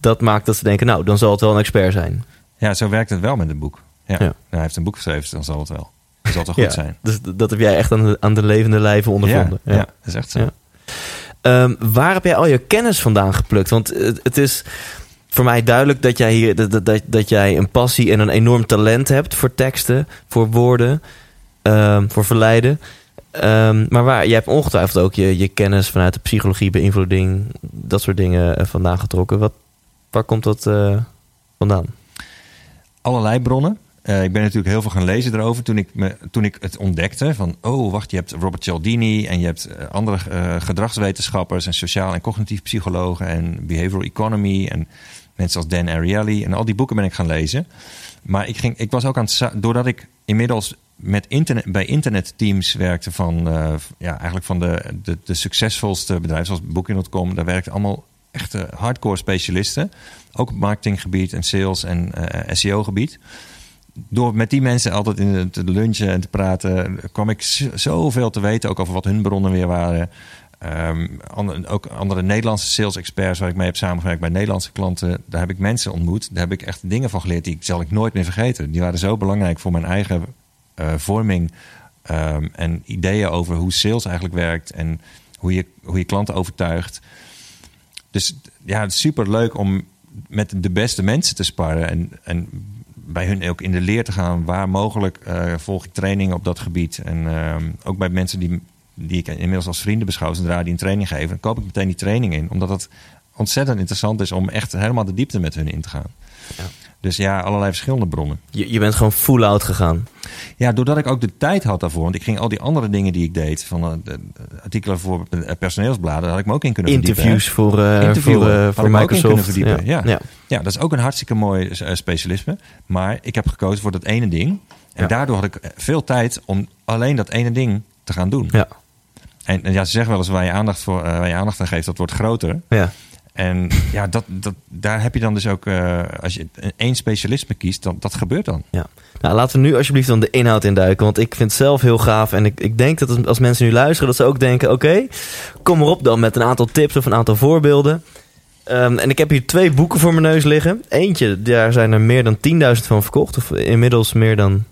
Dat maakt dat ze denken, nou, dan zal het wel een expert zijn. Ja, zo werkt het wel met een boek. Ja. ja. Nou, hij heeft een boek geschreven, dus dan zal het wel. Zal het wel goed zijn. Dus dat heb jij echt aan de, aan de levende lijve ondervonden. Ja, dat is echt zo. Um, waar heb jij al je kennis vandaan geplukt? Want het, het is voor mij duidelijk dat jij hier dat, dat, dat jij een passie en een enorm talent hebt voor teksten, voor woorden, um, voor verleiden. Um, maar waar, je hebt ongetwijfeld ook je, je kennis vanuit de psychologie, beïnvloeding, dat soort dingen uh, vandaan getrokken. Wat, waar komt dat uh, vandaan? Allerlei bronnen. Uh, ik ben natuurlijk heel veel gaan lezen erover toen ik, me, toen ik het ontdekte. Van, oh, wacht, je hebt Robert Cialdini en je hebt andere gedragswetenschappers en sociaal en cognitief psychologen en behavioral economy en mensen als Dan Ariely. En al die boeken ben ik gaan lezen. Maar ik, ging, ik was ook aan het, doordat ik inmiddels met internet, bij internetteams werkte van, ja, eigenlijk van de, de, de succesvolste bedrijven zoals Booking.com. Daar werkten allemaal echte hardcore specialisten. Ook op marketinggebied en sales en SEO-gebied. Door met die mensen altijd in te lunchen en te praten, kwam ik zoveel te weten, ook over wat hun bronnen weer waren. Andere, ook andere Nederlandse sales experts waar ik mee heb samengewerkt bij Nederlandse klanten. Daar heb ik mensen ontmoet. Daar heb ik echt dingen van geleerd die zal ik nooit meer vergeten. Die waren zo belangrijk voor mijn eigen uh, vorming um, en ideeën over hoe sales eigenlijk werkt en hoe je, hoe je klanten overtuigt. Dus ja, het is super leuk om met de beste mensen te sparren en, en bij hun ook in de leer te gaan. Waar mogelijk uh, volg ik trainingen op dat gebied. En uh, ook bij mensen die, die ik inmiddels als vrienden beschouw, zodra die een training geven, dan koop ik meteen die training in. Omdat het ontzettend interessant is om echt helemaal de diepte met hun in te gaan. Ja. Dus ja, allerlei verschillende bronnen. Je, je bent gewoon full out gegaan. Ja, doordat ik ook de tijd had daarvoor. Want ik ging al die andere dingen die ik deed, van uh, de, artikelen voor personeelsbladen, had ik me ook in kunnen Interviews verdiepen. voor, uh, voor, uh, voor Microsoft. Ja. Ja. Ja. ja, dat is ook een hartstikke mooi specialisme. Maar ik heb gekozen voor dat ene ding. En ja. daardoor had ik veel tijd om alleen dat ene ding te gaan doen. Ja. En, en ja, ze zeggen wel eens waar je aandacht, voor, waar je aandacht aan geeft, dat wordt groter. Ja. En ja, dat, dat, daar heb je dan dus ook, uh, als je één specialisme kiest, dan, dat gebeurt dan. Ja. Nou, laten we nu alsjeblieft dan de inhoud induiken. Want ik vind het zelf heel gaaf. En ik, ik denk dat als mensen nu luisteren, dat ze ook denken: oké, kom erop dan met een aantal tips of een aantal voorbeelden. Um, en ik heb hier twee boeken voor mijn neus liggen. Eentje, daar zijn er meer dan 10.000 van verkocht. Of inmiddels meer dan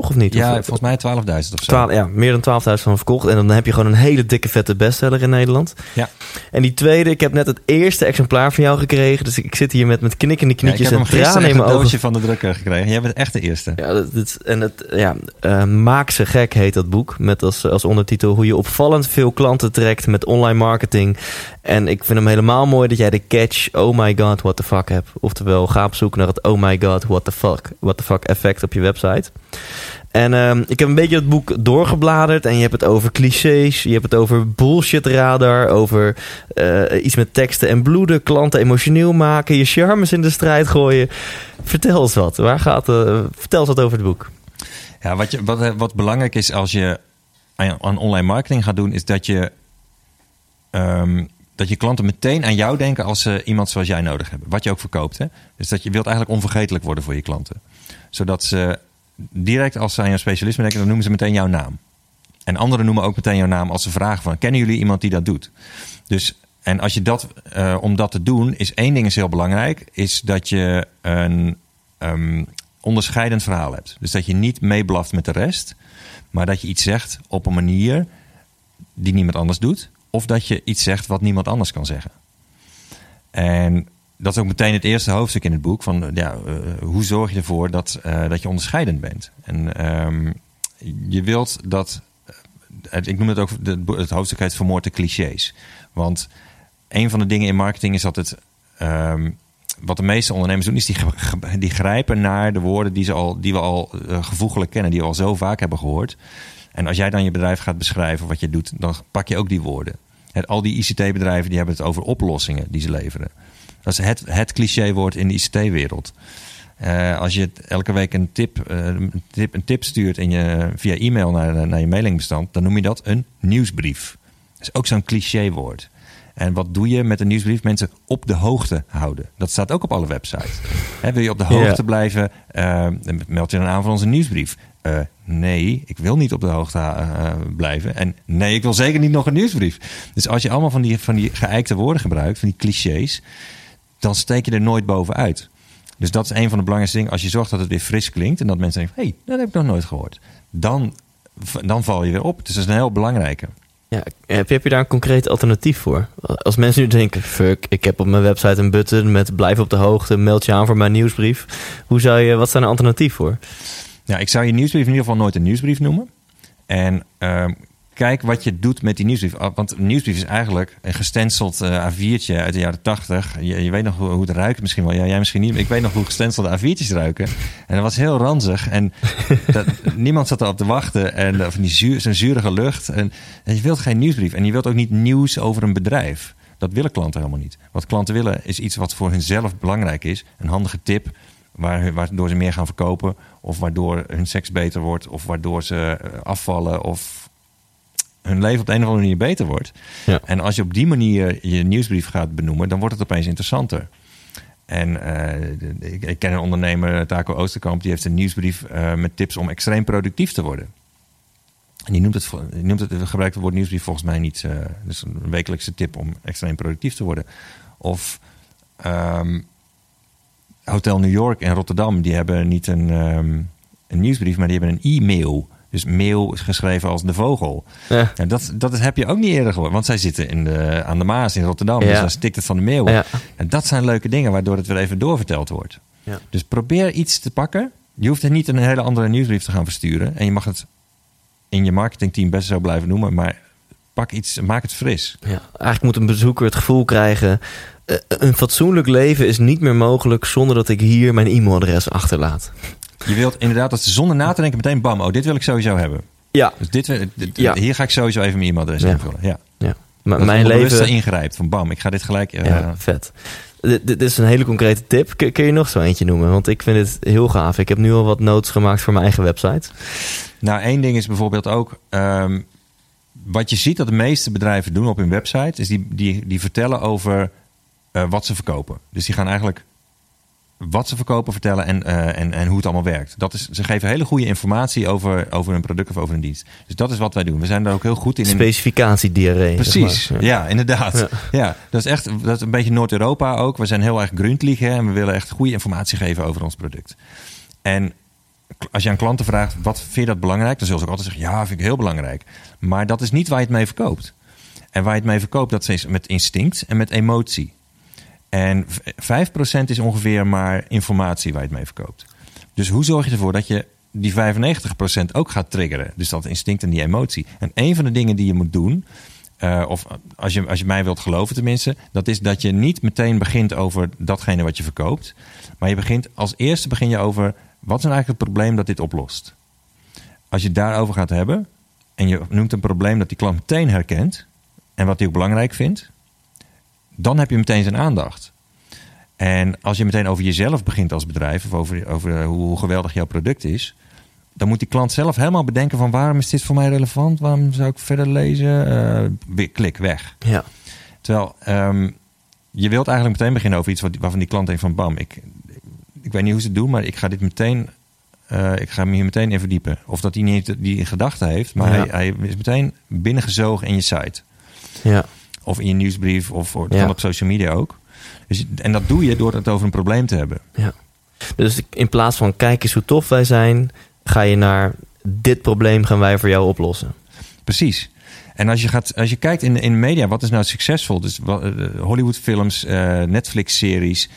toch of niet? Ja, of, volgens mij 12.000 of zo. 12, ja, meer dan 12.000 van verkocht. En dan heb je gewoon een hele dikke vette bestseller in Nederland. Ja. En die tweede, ik heb net het eerste exemplaar van jou gekregen. Dus ik zit hier met, met knikkende knietjes ja, en tranen in mijn ogen. doosje van de drukker gekregen. Jij bent echt de eerste. Ja, dat, dat, en het, ja, uh, Maak ze gek heet dat boek. Met als, als ondertitel hoe je opvallend veel klanten trekt met online marketing. En ik vind hem helemaal mooi dat jij de catch oh my god, what the fuck hebt. Oftewel, ga op zoek naar het oh my god, what the fuck, what the fuck effect op je website. En uh, ik heb een beetje het boek doorgebladerd. En je hebt het over clichés. Je hebt het over bullshit radar. Over uh, iets met teksten en bloeden. Klanten emotioneel maken. Je charmes in de strijd gooien. Vertel eens wat. Waar gaat, uh, vertel eens wat over het boek. Ja, wat, je, wat, wat belangrijk is als je aan online marketing gaat doen. Is dat je... Um, dat je klanten meteen aan jou denken als ze iemand zoals jij nodig hebben. Wat je ook verkoopt. Hè? Dus dat je wilt eigenlijk onvergetelijk worden voor je klanten. Zodat ze direct als ze aan jouw specialisme denken, dan noemen ze meteen jouw naam. En anderen noemen ook meteen jouw naam als ze vragen van, kennen jullie iemand die dat doet? Dus, en als je dat, uh, om dat te doen, is één ding is heel belangrijk, is dat je een um, onderscheidend verhaal hebt. Dus dat je niet meeblaft met de rest, maar dat je iets zegt op een manier die niemand anders doet, of dat je iets zegt wat niemand anders kan zeggen. En dat is ook meteen het eerste hoofdstuk in het boek. Van, ja, uh, hoe zorg je ervoor dat, uh, dat je onderscheidend bent? En um, je wilt dat... Ik noem het ook, het hoofdstuk heet Vermoorde clichés. Want een van de dingen in marketing is altijd... Um, wat de meeste ondernemers doen, is die, die grijpen naar de woorden die, ze al, die we al uh, kennen, die we al zo vaak hebben gehoord. En als jij dan je bedrijf gaat beschrijven wat je doet, dan pak je ook die woorden. Het, al die ICT-bedrijven die hebben het over oplossingen die ze leveren. Dat is het, het clichéwoord in de ICT-wereld. Uh, als je elke week een tip, uh, een tip, een tip stuurt in je, via e-mail naar, naar je mailingbestand, dan noem je dat een nieuwsbrief. Dat is ook zo'n clichéwoord. En wat doe je met een nieuwsbrief? Mensen op de hoogte houden. Dat staat ook op alle websites. He, wil je op de hoogte yeah. blijven, uh, meld je dan aan voor onze nieuwsbrief. Uh, nee, ik wil niet op de hoogte uh, blijven. En nee, ik wil zeker niet nog een nieuwsbrief. Dus als je allemaal van die, van die geëikte woorden gebruikt, van die clichés, dan steek je er nooit bovenuit. Dus dat is een van de belangrijkste dingen. Als je zorgt dat het weer fris klinkt en dat mensen denken: hé, hey, dat heb ik nog nooit gehoord. Dan, dan val je weer op. Dus dat is een heel belangrijke. Ja, heb, je, heb je daar een concreet alternatief voor? Als mensen nu denken, fuck, ik heb op mijn website een button met blijf op de hoogte, meld je aan voor mijn nieuwsbrief. Hoe zou je, wat daar een alternatief voor? Ja, ik zou je nieuwsbrief in ieder geval nooit een nieuwsbrief noemen. En uh, kijk wat je doet met die nieuwsbrief. Want een nieuwsbrief is eigenlijk een gestenceld uh, A4'tje uit de jaren 80. Je, je weet nog hoe, hoe, het ruikt misschien wel. Ja, jij misschien niet. Ik weet nog hoe gestencelde A4'tjes ruiken. En dat was heel ranzig. En dat, niemand zat erop te wachten. En van die zuur, zo'n zurige lucht. En, en je wilt geen nieuwsbrief. En je wilt ook niet nieuws over een bedrijf. Dat willen klanten helemaal niet. Wat klanten willen is iets wat voor hunzelf belangrijk is. Een handige tip waardoor ze meer gaan verkopen, of waardoor hun seks beter wordt, of waardoor ze afvallen, of hun leven op de een of andere manier beter wordt. Ja. En als je op die manier je nieuwsbrief gaat benoemen, dan wordt het opeens interessanter. En uh, ik, ik, ken een ondernemer, Taco Oosterkamp, die heeft een nieuwsbrief uh, met tips om extreem productief te worden. En die noemt het, die noemt het gebruikt het woord nieuwsbrief volgens mij niet. Uh, dus een wekelijkse tip om extreem productief te worden. Of um, Hotel New York en Rotterdam, die hebben niet een, um, een nieuwsbrief, maar die hebben een e-mail. Dus mail is geschreven als de vogel. Ja. En dat, dat heb je ook niet eerder gehoord. Want zij zitten in de, aan de Maas in Rotterdam. Ja. Dus dan stikt het van de mail. Ja. En dat zijn leuke dingen waardoor het weer even doorverteld wordt. Ja. Dus probeer iets te pakken. Je hoeft er niet een hele andere nieuwsbrief te gaan versturen. En je mag het in je marketingteam best zo blijven noemen. Maar pak iets, maak het fris. Ja, eigenlijk moet een bezoeker het gevoel krijgen... Uh, een fatsoenlijk leven is niet meer mogelijk... zonder dat ik hier mijn e-mailadres achterlaat. Je wilt inderdaad dat ze zonder na te denken meteen bam, oh, dit wil ik sowieso hebben. Ja. Dus dit, dit ja. hier ga ik sowieso even mijn e-mailadres ja. invullen. Ja. ja. Maar mijn leven ingrijpt van bam, ik ga dit gelijk. Uh, ja, vet. Dit, dit, is een hele concrete tip. Kun, kun, je nog zo eentje noemen? Want ik vind het heel gaaf. Ik heb nu al wat notes gemaakt voor mijn eigen website. Nou, één ding is bijvoorbeeld ook. Um, wat je ziet dat de meeste bedrijven doen op hun website, is die, die, die vertellen over uh, wat ze verkopen. Dus die gaan eigenlijk wat ze verkopen vertellen en, uh, en, en hoe het allemaal werkt. Dat is, ze geven hele goede informatie over, over een product of over een dienst. Dus dat is wat wij doen. We zijn daar ook heel goed in. Specificatiediarree. Precies, zeg maar. ja. ja. inderdaad. Ja. ja. dat is echt dat is een beetje Noord-Europa ook. We zijn heel erg gruntliegen en we willen echt goede informatie geven over ons product. En als je aan klanten vraagt, wat vind je dat belangrijk? Dan zullen ze ook altijd zeggen, ja, vind ik heel belangrijk. Maar dat is niet waar je het mee verkoopt. En waar je het mee verkoopt, dat is met instinct en met emotie. En 5% is ongeveer maar informatie waar je het mee verkoopt. Dus hoe zorg je ervoor dat je die 95% ook gaat triggeren? Dus dat instinct en die emotie. En een van de dingen die je moet doen, uh, of als je, als je mij wilt geloven tenminste, dat is dat je niet meteen begint over datgene wat je verkoopt. Maar je begint als eerste begin je over wat is nou eigenlijk het probleem dat dit oplost. Als je het daarover gaat hebben en je noemt een probleem dat die klant meteen herkent en wat hij ook belangrijk vindt, dan heb je meteen zijn aandacht. En als je meteen over jezelf begint als bedrijf, of over, over hoe geweldig jouw product is, dan moet die klant zelf helemaal bedenken van waarom is dit voor mij relevant? Waarom zou ik verder lezen? Uh, klik, weg. Ja. Terwijl um, je wilt eigenlijk meteen beginnen over iets wat, waarvan die klant denkt van bam, ik, ik weet niet hoe ze het doen, maar ik ga dit meteen, uh, ik ga me hier meteen in verdiepen. Of dat hij niet die in gedachten heeft, maar ja. hij, hij, is meteen binnengezogen in je site. Ja. Of in je nieuwsbrief, of dat ja. kan op social media ook. Dus, en dat doe je door het over een probleem te hebben. Ja. Dus in plaats van kijk eens hoe tof wij zijn, ga je naar dit probleem gaan wij voor jou oplossen. Precies. En als je, gaat, als je kijkt in, in media, wat is nou succesvol? Dus eh, Hollywood-films, eh, Netflix-series.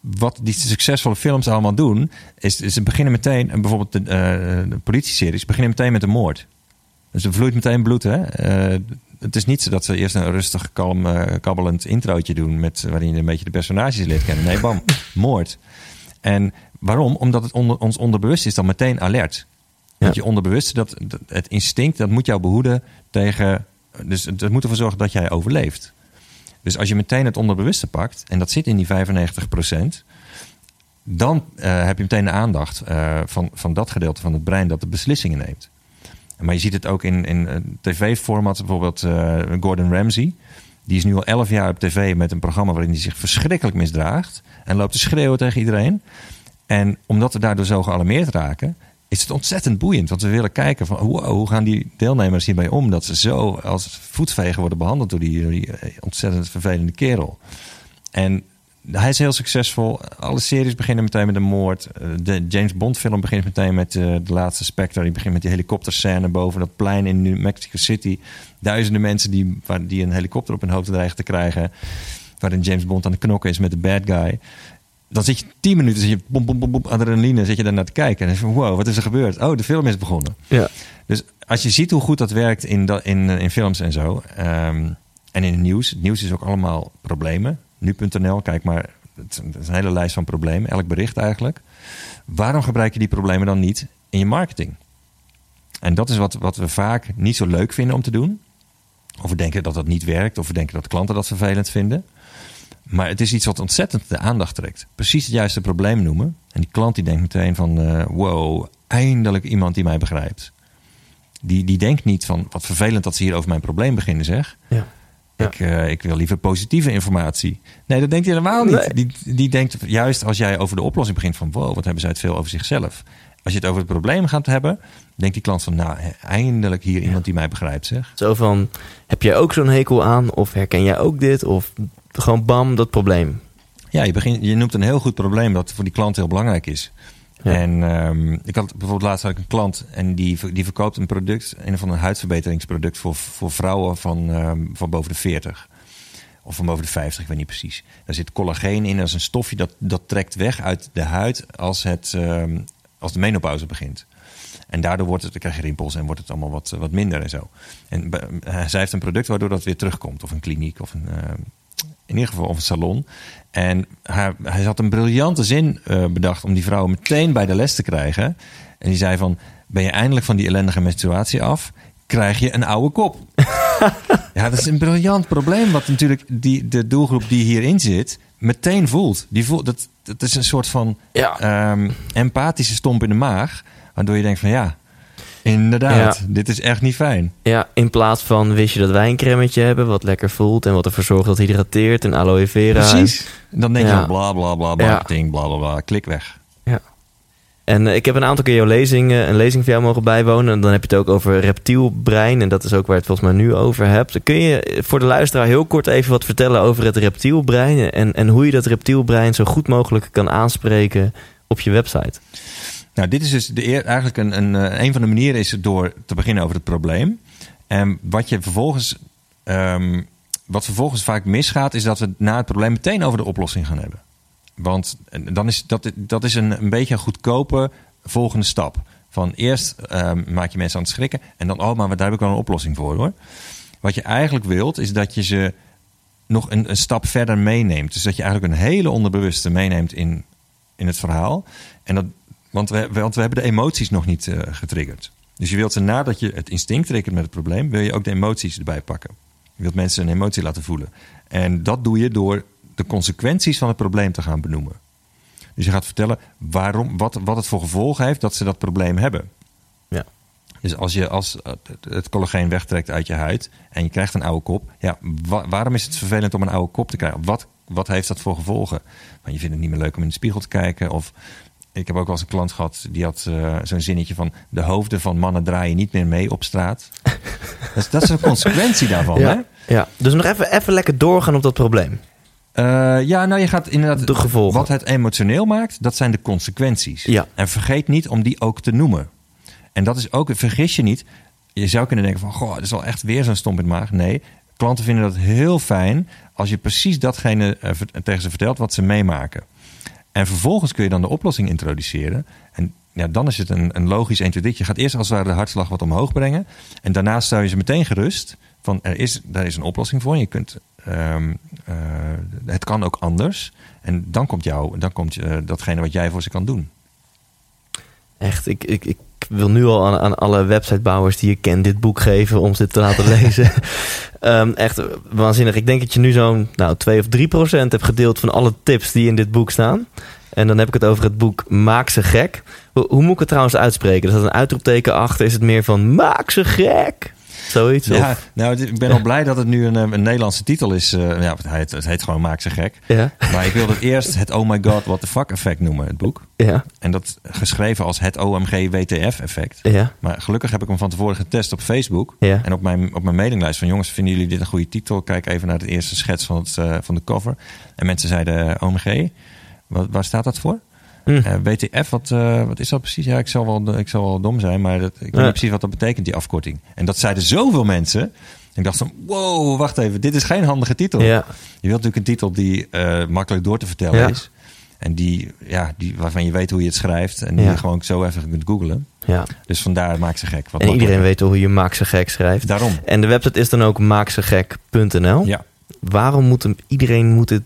Wat die succesvolle films allemaal doen, is, is ze beginnen meteen, en bijvoorbeeld de, eh, de politie-series, beginnen meteen met een moord. Dus er vloeit meteen bloed, hè? Het is niet zo dat ze eerst een rustig, kalm, eh, kabbelend introotje doen... Met, waarin je een beetje de personages leert kennen. Nee, bam, moord. En waarom? Omdat het onder, ons onderbewust is dan meteen alert. Want je onderbewust, dat, dat, het instinct, dat moet jou behoeden tegen... Dus het moet ervoor zorgen dat jij overleeft. Dus als je meteen het onderbewuste pakt, en dat zit in die 95% dan eh, heb je meteen de aandacht eh, van, van dat gedeelte van het brein dat de beslissingen neemt. Maar je ziet het ook in, in eh, tv-format, bijvoorbeeld eh, Gordon Ramsay. Die is nu al 11 jaar op tv met een programma waarin hij zich verschrikkelijk misdraagt. En loopt te schreeuwen tegen iedereen. En omdat we daardoor zo gealarmeerd raken, is het ontzettend boeiend. Want we willen kijken van wow, hoe gaan die deelnemers hierbij om? Dat ze zo als voetvegen worden behandeld door die, die eh, ontzettend vervelende kerel. En hij is heel succesvol. Alle series beginnen meteen met een moord. Eh, De James Bond film begint meteen met eh, de laatste Spectre. Die begint met die helikopterscène boven dat plein in New Mexico City. Duizenden mensen die, waar- die een helikopter op hun hoofd dreigen te krijgen. Waarin James Bond aan de knokken is met de bad guy. Dan zit je tien minuten, zit je bom, bom, bom, bom, adrenaline, zit je daar naar te kijken. En dan van, wow, wat is er gebeurd? Oh, de film is begonnen. Ja. Dus als je ziet hoe goed dat werkt in, in, in films en zo. ehm, en in het nieuws. Het nieuws is ook allemaal problemen. Nu.nl, kijk maar. Het is een hele lijst van problemen. Elk bericht eigenlijk. Waarom gebruik je die problemen dan niet in je marketing? En dat is wat, wat we vaak niet zo leuk vinden om te doen. Of we denken dat dat niet werkt. Of we denken dat klanten dat vervelend vinden. Maar het is iets wat ontzettend de aandacht trekt. Precies het juiste probleem noemen. En die klant die denkt meteen van... eh, wow, eindelijk iemand die mij begrijpt. Die, die denkt niet van... wat vervelend dat ze hier over mijn probleem beginnen zeg. Ja. Ja. Ik, eh, ik wil liever positieve informatie. Nee, dat denkt hij helemaal niet. Nee. Die, die denkt juist als jij over de oplossing begint van... wow, wat hebben zij het veel over zichzelf. Als je het over het probleem gaat hebben... denkt die klant van... nou, eindelijk hier iemand die mij begrijpt zeg. Zo van, heb jij ook zo'n hekel aan? Of herken jij ook dit? Of gewoon bam, dat probleem. Ja, je, begint, je noemt een heel goed probleem dat voor die klant heel belangrijk is. En ehm, ik had bijvoorbeeld laatst had ik een klant en die, die verkoopt een product, een van een huidverbeteringsproduct voor, voor vrouwen van, ehm, van boven de 40. Of van boven de 50, ik weet niet precies. Daar zit collageen in, dat is een stofje dat, dat trekt weg uit de huid als, het, ehm, als de menopauze begint. En daardoor wordt het, krijg je rimpels en wordt het allemaal wat, wat minder en zo. En eh, zij heeft een product waardoor dat weer terugkomt. Of een kliniek of een, in ieder geval of een salon. En haar, hij had een briljante zin eh, bedacht om die vrouw meteen bij de les te krijgen. En die zei van, ben je eindelijk van die ellendige menstruatie af? Krijg je een oude kop. ja, dat is een briljant probleem. Wat natuurlijk die, de doelgroep die hierin zit meteen voelt. Die voelt dat, dat is een soort van Ja. ehm, empathische stomp in de maag. Waardoor je denkt van ja, inderdaad, Ja. dit is echt niet fijn. Ja, in plaats van wist je dat wij een cremmetje hebben wat lekker voelt en wat ervoor zorgt dat het hydrateert en aloe vera. Precies. Dan denk Ja. je bla bla bla marketing, bla bla bla, klik weg. Ja. En eh, ik heb een aantal keer jouw lezing, een lezing van jou mogen bijwonen. En dan heb je het ook over reptielbrein. En dat is ook waar je het volgens mij nu over hebt. Kun je eh, voor de luisteraar heel kort even wat vertellen over het reptielbrein? En, en hoe je dat reptielbrein zo goed mogelijk kan aanspreken op je website? Nou, dit is dus de eigenlijk een, een, eh, een van de manieren is door te beginnen over het probleem. En wat je vervolgens, ehm, wat vervolgens vaak misgaat, is dat we na het probleem meteen over de oplossing gaan hebben. Want dan is dat, dat is een, een beetje een goedkope volgende stap. Van eerst ehm, maak je mensen aan het schrikken en dan, oh, maar daar heb ik wel een oplossing voor hoor. Wat je eigenlijk wilt, is dat je ze nog een, een stap verder meeneemt. Dus dat je eigenlijk een hele onderbewuste meeneemt in, in het verhaal. En dat, want, we, want we hebben de emoties nog niet eh, getriggerd. Dus je wilt ze nadat je het instinct triggert met het probleem, wil je ook de emoties erbij pakken. Je wilt mensen een emotie laten voelen. En dat doe je door de consequenties van het probleem te gaan benoemen. Dus je gaat vertellen waarom, wat, wat het voor gevolg heeft dat ze dat probleem hebben. Ja. Dus als je als het collageen wegtrekt uit je huid en je krijgt een oude kop, ja, wa- waarom is het vervelend om een oude kop te krijgen? Wat, wat heeft dat voor gevolgen? Want je vindt het niet meer leuk om in de spiegel te kijken. Of ik heb ook wel eens een klant gehad die had eh, zo'n zinnetje van de hoofden van mannen draaien niet meer mee op straat. dat, is, dat is een consequentie daarvan. Hè? ja. ja. Dus nog even, even lekker doorgaan op dat probleem. Eh, ja, nou je gaat inderdaad. De gevolgen. Wat het emotioneel maakt, dat zijn de consequenties. Ja. En vergeet niet om die ook te noemen. En dat is ook, vergis je niet. je zou kunnen denken van, goh, dat is wel echt weer zo'n stomp in de maag. Nee, klanten vinden dat heel fijn als je precies datgene eh, tegen ze vertelt wat ze meemaken. En vervolgens kun je dan de oplossing introduceren. En ja, dan is het een, een logisch 1, 2, 3. Je gaat eerst als het ware de hartslag wat omhoog brengen. En daarna stel je ze meteen gerust. Van er is, daar is een oplossing voor. Je kunt, ehm, eh, het kan ook anders. En dan komt, jou, dan komt eh, datgene wat jij voor ze kan doen. Echt, ik, ik, ik wil nu al aan, aan alle websitebouwers die ik ken dit boek geven om ze te laten lezen. Ehm, echt waanzinnig. Ik denk dat je nu zo'n nou, 2 of 3 procent hebt gedeeld van alle tips die in dit boek staan. En dan heb ik het over het boek Maak ze gek. Hoe, hoe moet ik het trouwens uitspreken? Er staat een uitroepteken achter. Is het meer van Maak ze gek? Zoiets? Ja, Of- nou, ik ben al blij dat het nu een, eh, een Nederlandse titel is. Eh, ja, het heet, het heet gewoon Maak ze gek. ja, Maar ik wilde het eerst het Oh my god, what the fuck effect noemen, het boek. ja, En dat geschreven als het OMG WTF effect. ja, Maar gelukkig heb ik hem van tevoren getest op Facebook. ja. En op mijn, op mijn mailinglijst van jongens, vinden jullie dit een goede titel? Kijk even naar de eerste schets van, het, eh, van de cover. En mensen zeiden OMG. Wat, waar staat dat voor? Hm. Eh, WTF, wat, eh, wat is dat precies? Ja, ik zal wel, ik zal wel dom zijn, maar dat, ik weet Ja. niet precies wat dat betekent, die afkorting. En dat zeiden zoveel mensen. Ik dacht van, wow, wacht even, dit is geen handige titel. ja. Je wilt natuurlijk een titel die eh, makkelijk door te vertellen Ja. is. En die, ja, die, waarvan je weet hoe je het schrijft. En die Ja. je gewoon zo even kunt googlen. ja. Dus vandaar maak ze gek. Wat En iedereen weet hoe je Maak ze gek schrijft. Daarom. En de website is dan ook maaksegek.nl. Ja. Waarom moet hem iedereen moet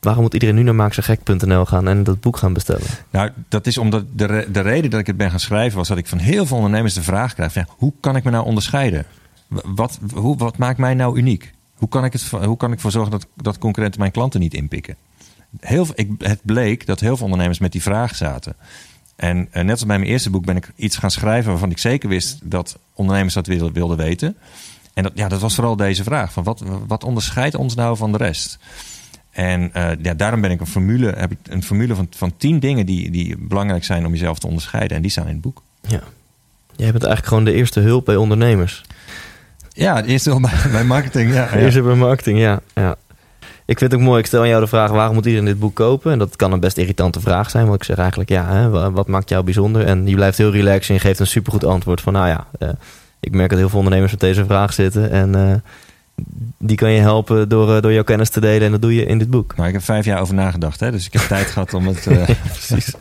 waarom moet iedereen nu naar maaksegek.nl gaan en dat boek gaan bestellen? Nou, dat is omdat de, de reden dat ik het ben gaan schrijven was dat ik van heel veel ondernemers de vraag krijg: hoe kan ik me nou onderscheiden? Wat, hoe, wat maakt mij nou uniek? Hoe kan ik, het, hoe kan ik ervoor zorgen dat, dat concurrenten mijn klanten niet inpikken? Heel, ik, het bleek dat heel veel ondernemers met die vraag zaten. En eh, net als bij mijn eerste boek ben ik iets gaan schrijven waarvan ik zeker wist dat ondernemers dat wilden, wilden weten. En dat, ja, dat was vooral deze vraag: van wat, wat onderscheidt ons nou van de rest? En eh, ja, daarom ben ik een formule, heb ik een formule van, van tien dingen die, die belangrijk zijn om jezelf te onderscheiden. En die staan in het boek. Ja. Jij bent eigenlijk gewoon de eerste hulp bij ondernemers. Ja, het eerste wel bij, bij marketing. Ja. Eerste bij marketing, ja. ja. Ik vind het ook mooi, ik stel aan jou de vraag... waarom moet iedereen dit boek kopen? En dat kan een best irritante vraag zijn. Want ik zeg eigenlijk, ja, hè, wa- wat maakt jou bijzonder? En je blijft heel relaxed en je geeft een supergoed antwoord van... nou ja, eh, ik merk dat heel veel ondernemers met deze vraag zitten... en eh, die kan je helpen door, eh, door jouw kennis te delen... en dat doe je in dit boek. Maar ik heb vijf jaar over nagedacht. Hè, dus ik heb tijd gehad om het... eh, Precies.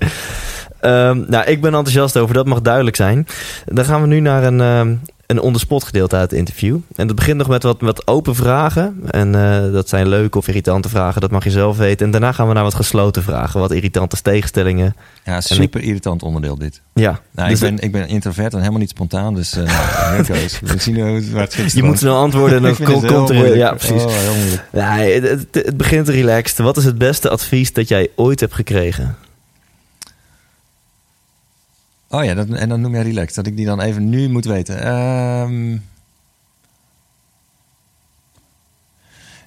Ehm, nou, ik ben enthousiast over, dat mag duidelijk zijn. Dan gaan we nu naar een, ehm een on-the-spot gedeelte uit het interview. En dat begint nog met wat, wat open vragen. En eh, dat zijn leuke of irritante vragen, dat mag je zelf weten. En daarna gaan we naar wat gesloten vragen, wat irritante tegenstellingen. ja, super irritant onderdeel dit. Ja, Nou, dus ik, ben, ik ben introvert en helemaal niet spontaan. Dus nou, goes. We zien waar het je moet snel antwoorden en dan komt, er... Ja, precies. Oh, heel het, het, het begint relaxed. Wat is het beste advies dat jij ooit hebt gekregen? Oh ja, dat, en dan noem jij relaxed. Dat ik die dan even nu moet weten. Ehm,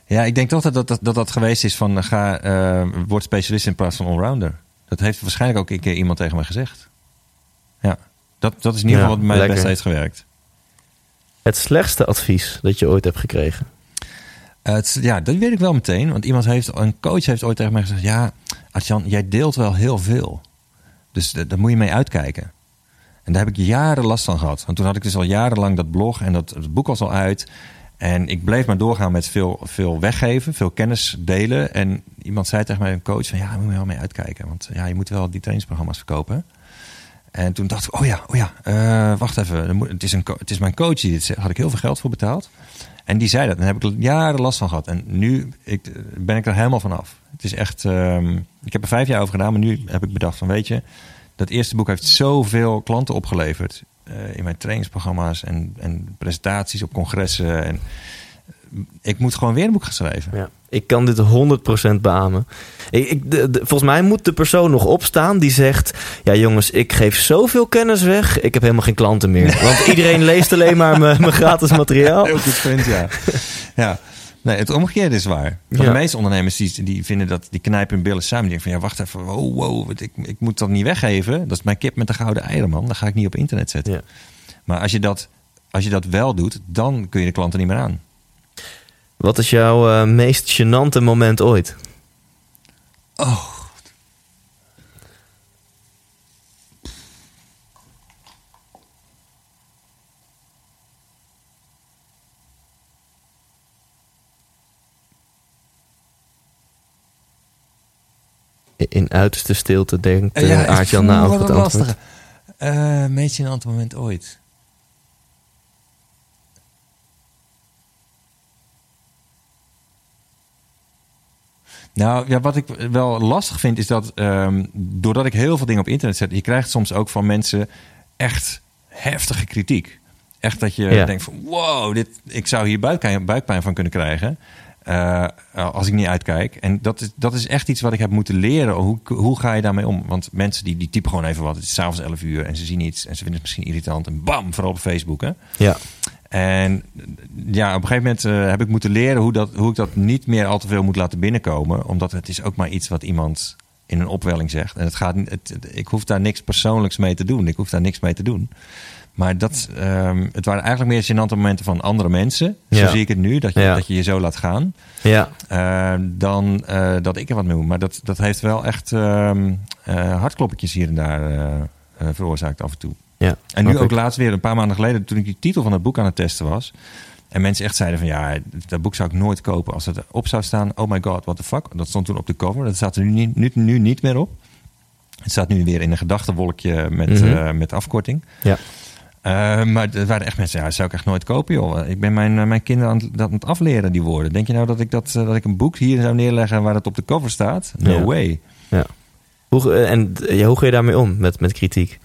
ja, ik denk toch dat dat, dat, dat, dat geweest is van... eh, ga, eh, word specialist in plaats van allrounder. Dat heeft waarschijnlijk ook een keer iemand tegen me gezegd. Ja, dat, dat is in ieder Ja, geval wat mij het beste heeft gewerkt. Het slechtste advies dat je ooit hebt gekregen? Eh, het, ja, dat weet ik wel meteen. Want iemand heeft, een coach heeft ooit tegen mij gezegd... Ja, Artjan, jij deelt wel heel veel. Dus da- daar moet je mee uitkijken. En daar heb ik jaren last van gehad. Want toen had ik dus al jarenlang dat blog en dat boek was al uit. En ik bleef maar doorgaan met veel, veel weggeven, veel kennis delen. En iemand zei tegen mij, een coach, van ja, daar moet je wel mee uitkijken. Want ja, je moet wel die trainingsprogramma's verkopen. En toen dacht ik, oh ja, oh ja, eh, wacht even. Het is, een, het is mijn coach die dit. Had ik heel veel geld voor betaald. En die zei dat. En daar heb ik jaren last van gehad. En nu ik, ben ik er helemaal van af. Het is echt. ehm, ik heb er vijf jaar over gedaan. Maar nu heb ik bedacht van weet je. Dat eerste boek heeft zoveel klanten opgeleverd. eh, in mijn trainingsprogramma's en, en presentaties op congressen. En ik moet gewoon weer een boek gaan schrijven. Ja, ik kan dit 100% beamen. Ik, ik, de, de- volgens mij moet de persoon nog opstaan die zegt... Ja jongens, ik geef zoveel kennis weg. Ik heb helemaal geen klanten meer. Want iedereen leest alleen maar mijn gratis materiaal. Heel goed punt, ja. ja. Nee, het omgekeerde is waar. Van Ja. De meeste ondernemers die, die vinden dat, die knijpen hun billen samen. Die denken van, ja, wacht even, wow, ik, ik moet dat niet weggeven. Dat is mijn kip met de gouden eieren, man. Dat ga ik niet op internet zetten. Ja. Maar als je, dat, als je dat wel doet, dan kun je de klanten niet meer aan. Wat is jouw eh, meest gênante moment ooit? Oh. In uiterste stilte denkt uh, ja, eh, Aartjan na over het antwoord. Eh, meest gênante moment ooit. Nou, ja, wat ik wel lastig vind is dat ehm, doordat ik heel veel dingen op internet zet, je krijgt soms ook van mensen echt heftige kritiek. Echt dat je Ja. denkt van wow, dit, ik zou hier buikpijn, buikpijn van kunnen krijgen. eh, als ik niet uitkijk. En dat is, dat is echt iets wat ik heb moeten leren. Hoe, hoe ga je daarmee om? Want mensen die, die typen gewoon even wat. Het is s'avonds 11 uur en ze zien iets en ze vinden het misschien irritant. En bam, vooral op Facebook. Hè? Ja, En ja, op een gegeven moment eh, heb ik moeten leren hoe, dat, hoe ik dat niet meer al te veel moet laten binnenkomen. Omdat het is ook maar iets wat iemand in een opwelling zegt. En het gaat, het, ik hoef daar niks persoonlijks mee te doen. Ik hoef daar niks mee te doen. Maar dat, ehm, het waren eigenlijk meer gênante momenten van andere mensen. Zo Ja. zie ik het nu, dat je, Ja. dat je je zo laat gaan. ja, Eh, dan eh, dat ik er wat mee moet. Maar dat, dat heeft wel echt ehm hartkloppertjes hier en daar veroorzaakt af en toe. Ja. En nu ook ik. laatst weer, een paar maanden geleden, toen ik die titel van het boek aan het testen was. En mensen echt zeiden van ja, dat boek zou ik nooit kopen als het op zou staan. Oh my god, what the fuck. Dat stond toen op de cover. Dat staat er nu, niet- nu, nu niet meer op. Het staat nu weer in een gedachtenwolkje met, Mhm. eh, met afkorting. Ja. Eh, maar er waren echt mensen, ja, dat zou ik echt nooit kopen, joh. Ik ben mijn, eh, mijn kinderen aan het, dat aan het afleren, die woorden. Denk je nou dat ik, dat, dat ik een boek hier zou neerleggen waar het op de cover staat? No Ja. way. Hoe, eh, en ja, hoe ga je daarmee om met, met kritiek?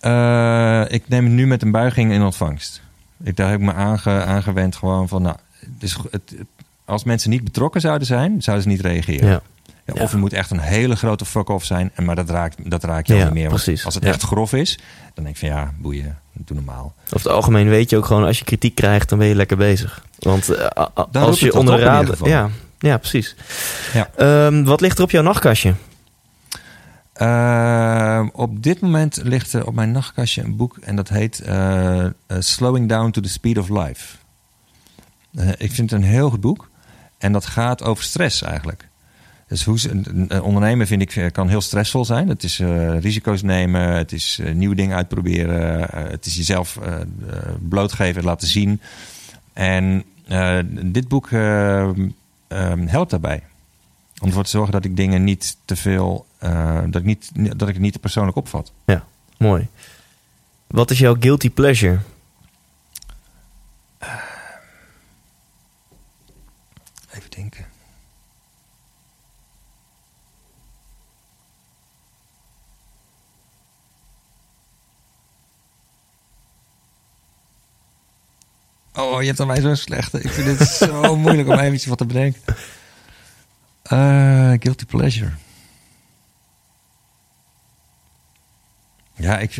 Eh, ik neem het nu met een buiging in ontvangst. Ik, daar heb ik me aange, aangewend gewoon van... Nou, het is, het, het- als mensen niet betrokken zouden zijn, zouden ze niet reageren. Ja, Ja, Ja. Of het moet echt een hele grote fuck-off zijn. En, maar dat raakt, dat raakt je Ja, niet meer. Precies. Als het Ja. echt grof is, dan denk ik van ja, boeien, doe normaal. over het algemeen weet je ook gewoon... als je kritiek krijgt, dan ben je lekker bezig. Want eh, als je onder ieder geval. Ja, ja, precies. Ja. Ehm, wat ligt er op jouw nachtkastje? Eh, op dit moment ligt er op mijn nachtkastje een boek en dat heet eh, eh, Slowing Down to the Speed of Life. Eh, ik vind het een heel goed boek en dat gaat over stress eigenlijk. Dus hoe een, vind ik kan heel stressvol zijn. Het is risico's nemen, het is nieuwe dingen uitproberen, het is jezelf blootgeven, laten zien. En dit boek eh, eh, helpt daarbij. Om ervoor te zorgen dat ik dingen niet te veel, dat, ik niet, dat ik het niet persoonlijk opvat. Mooi. Wat is jouw guilty pleasure? Even denken. Oh, je hebt aan mij zo'n slechte. Ik vind het zo moeilijk om eventjes wat te bedenken. Eh, guilty pleasure. Ja, ik,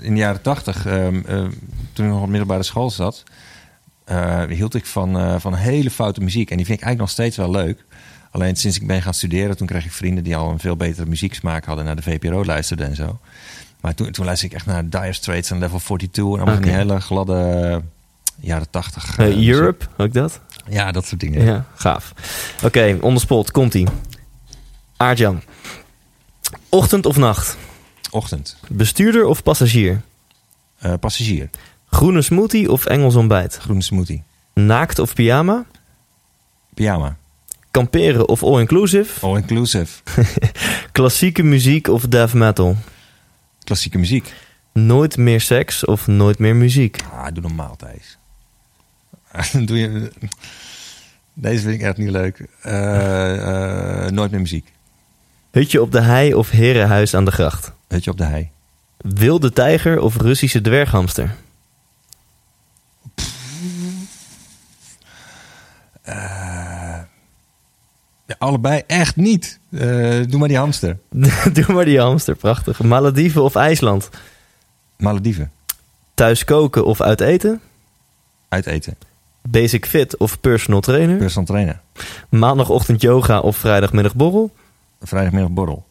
in de jaren tachtig, ehm, eh, toen ik nog op middelbare school zat, eh, hield ik van, eh, van hele foute muziek. En die vind ik eigenlijk nog steeds wel leuk. Alleen sinds ik ben gaan studeren, toen kreeg ik vrienden die al een veel betere muzieksmaak hadden, naar de VPRO luisterden en zo. Maar toen, toen luisterde ik echt naar Dire Straits en Level 42 en allemaal van die hele gladde eh, jaren tachtig. Muziek. Europe, ook dat? Ja, dat soort dingen. Ja, gaaf. Oké, on the spot, komt-ie. Aardjan. Ochtend of nacht? Ochtend. Bestuurder of passagier? Eh, passagier. Groene smoothie of Engels ontbijt? Groene smoothie. Naakt of pyjama? Pyjama. Kamperen of all-inclusive? All inclusive. Klassieke muziek of death metal? Klassieke muziek. Nooit meer seks of nooit meer muziek? Ah, doe normaal, Thijs. Doe je... Deze vind ik echt niet leuk. Eh, eh, nooit meer muziek. Hutje op de hei of herenhuis aan de gracht? Hutje op de hei. Wilde tijger of Russische dwerghamster? Ja, allebei echt niet. Eh, doe maar die hamster. Doe maar die hamster, prachtig. Malediven of IJsland? Malediven. Thuis koken of uit eten? Uit eten. Basic fit of personal trainer? Personal trainer. Maandagochtend yoga of vrijdagmiddag borrel? Vrijdagmiddag borrel.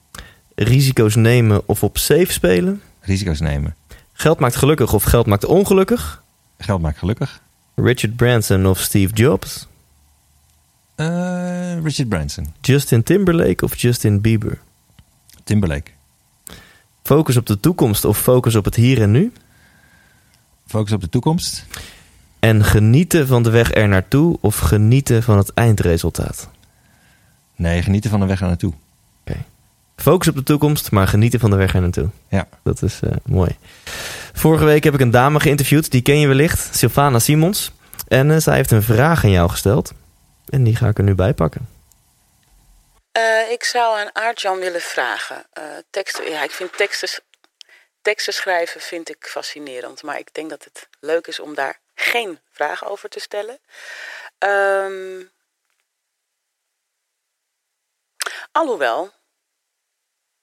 Risico's nemen of op safe spelen? Risico's nemen. Geld maakt gelukkig of geld maakt ongelukkig? Geld maakt gelukkig. Richard Branson of Steve Jobs? Eh, Richard Branson. Justin Timberlake of Justin Bieber? Timberlake. Focus op de toekomst of focus op het hier en nu? Focus op de toekomst. En genieten van de weg er naartoe of genieten van het eindresultaat? Nee, genieten van de weg er naartoe. Focus op de toekomst, maar genieten van de weg er naartoe. Ja. Dat is eh, mooi. Vorige week heb ik een dame geïnterviewd, die ken je wellicht, Sylvana Simons. En eh, zij heeft een vraag aan jou gesteld. En die ga ik er nu bij pakken. Uh, ik zou aan Aartjan willen vragen. Uh, teksten, ja, ik vind teksten, teksten schrijven vind ik fascinerend. Maar ik denk dat het leuk is om daar geen vragen over te stellen. Um, alhoewel,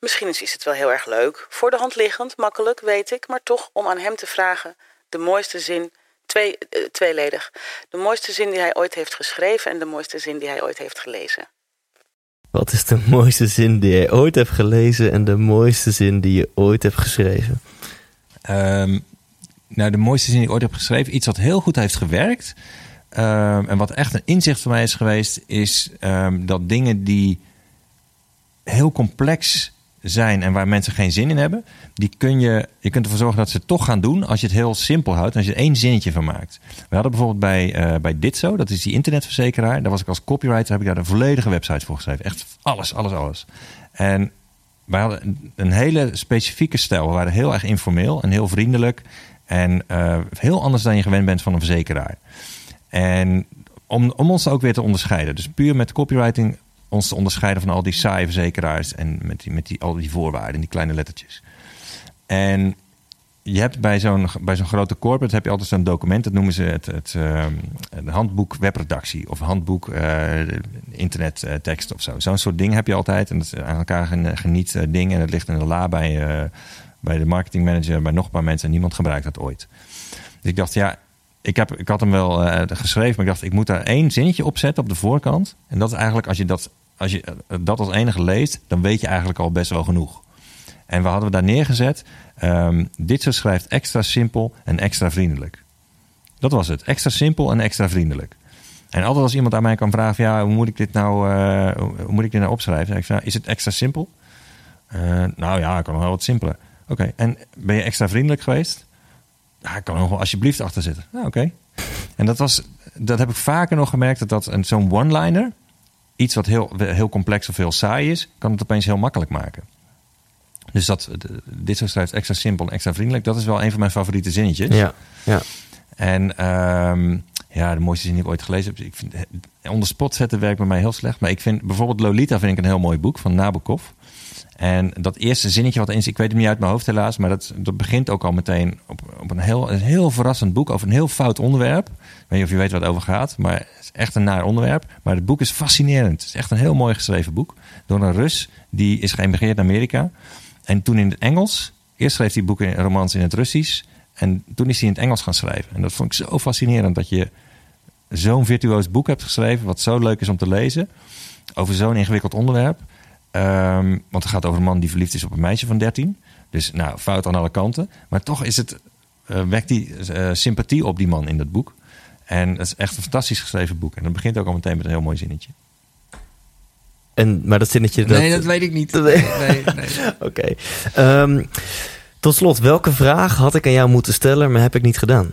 misschien is het wel heel erg leuk. Voor de hand liggend, makkelijk, weet ik. Maar toch om aan hem te vragen de mooiste zin, twee, uh, tweeledig. De mooiste zin die hij ooit heeft geschreven en de mooiste zin die hij ooit heeft gelezen. Wat is de mooiste zin die je ooit hebt gelezen en de mooiste zin die je ooit hebt geschreven? Um, nou, de mooiste zin die ik ooit heb geschreven, iets wat heel goed heeft gewerkt. Um, en wat echt een inzicht voor mij is geweest, is um, dat dingen die heel complex zijn en waar mensen geen zin in hebben, die kun je, je kunt ervoor zorgen dat ze toch gaan doen als je het heel simpel houdt als je er één zinnetje van maakt. We hadden bijvoorbeeld bij, uh, bij Ditzo, dat is die internetverzekeraar, daar was ik als copywriter, heb ik daar een volledige website voor geschreven. Echt alles, alles, alles. En wij hadden een hele specifieke stijl. We waren heel erg informeel en heel vriendelijk. En uh, heel anders dan je gewend bent van een verzekeraar. En om, om ons ook weer te onderscheiden. Dus puur met copywriting ons te onderscheiden van al die saaie verzekeraars. En met, die, met die, al die voorwaarden, die kleine lettertjes. En je hebt bij zo'n, bij zo'n grote corporate heb je altijd zo'n document. Dat noemen ze het, het, het handboek webredactie. Of handboek uh, internettekst of zo. Zo'n soort ding heb je altijd. En dat is aan elkaar geniet ding. En het ligt in de la bij, bij de marketingmanager. Bij nog een paar mensen. En niemand gebruikt dat ooit. Dus ik dacht, ja, ik, heb, ik had hem wel geschreven. Maar ik dacht, ik moet daar één zinnetje op zetten op de voorkant. En dat is eigenlijk, als je dat, als je dat als enige leest... dan weet je eigenlijk al best wel genoeg. En we hadden we daar neergezet. Um, dit zo schrijft extra simpel en extra vriendelijk. Dat was het. Extra simpel en extra vriendelijk. En altijd als iemand aan mij kan vragen: ja, hoe moet ik dit nou, uh, hoe moet ik dit nou opschrijven? Ik zeg, is het extra simpel? Uh, nou ja, ik kan nog wel wat simpeler. Oké, en ben je extra vriendelijk geweest? Ja, ik kan nog wel alsjeblieft achter zitten. Nou, oké. En dat was, dat heb ik vaker nog gemerkt dat dat zo'n one-liner, iets wat heel, heel complex of heel saai is, kan het opeens heel makkelijk maken. Dus dat, dit zo schrijft extra simpel en extra vriendelijk. Dat is wel een van mijn favoriete zinnetjes. Ja, ja. En um, ja, de mooiste zin die ik ooit gelezen heb. Ik vind, onder spot zetten werkt bij mij heel slecht. Maar ik vind bijvoorbeeld Lolita vind ik een heel mooi boek van Nabokov. En dat eerste zinnetje wat in ik weet het niet uit mijn hoofd helaas, maar dat, dat begint ook al meteen op, op een, heel, een heel verrassend boek over een heel fout onderwerp. Ik weet niet of je weet wat het over gaat, maar het is echt een naar onderwerp. Maar het boek is fascinerend. Het is echt een heel mooi geschreven boek door een Rus die is geëmigreerd naar Amerika. En toen in het Engels. Eerst schreef hij boeken en romans in het Russisch. En toen is hij in het Engels gaan schrijven. En dat vond ik zo fascinerend dat je zo'n virtuoos boek hebt geschreven. Wat zo leuk is om te lezen. Over zo'n ingewikkeld onderwerp. Um, want het gaat over een man die verliefd is op een meisje van 13. Dus nou, fout aan alle kanten. Maar toch is het, uh, wekt die uh, sympathie op die man in dat boek. En het is echt een fantastisch geschreven boek. En dat begint ook al meteen met een heel mooi zinnetje. En, maar dat zinnetje... Dat... Nee, dat weet ik niet. Nee, nee, nee. Oké. Okay. Um, tot slot, welke vraag had ik aan jou moeten stellen, maar heb ik niet gedaan?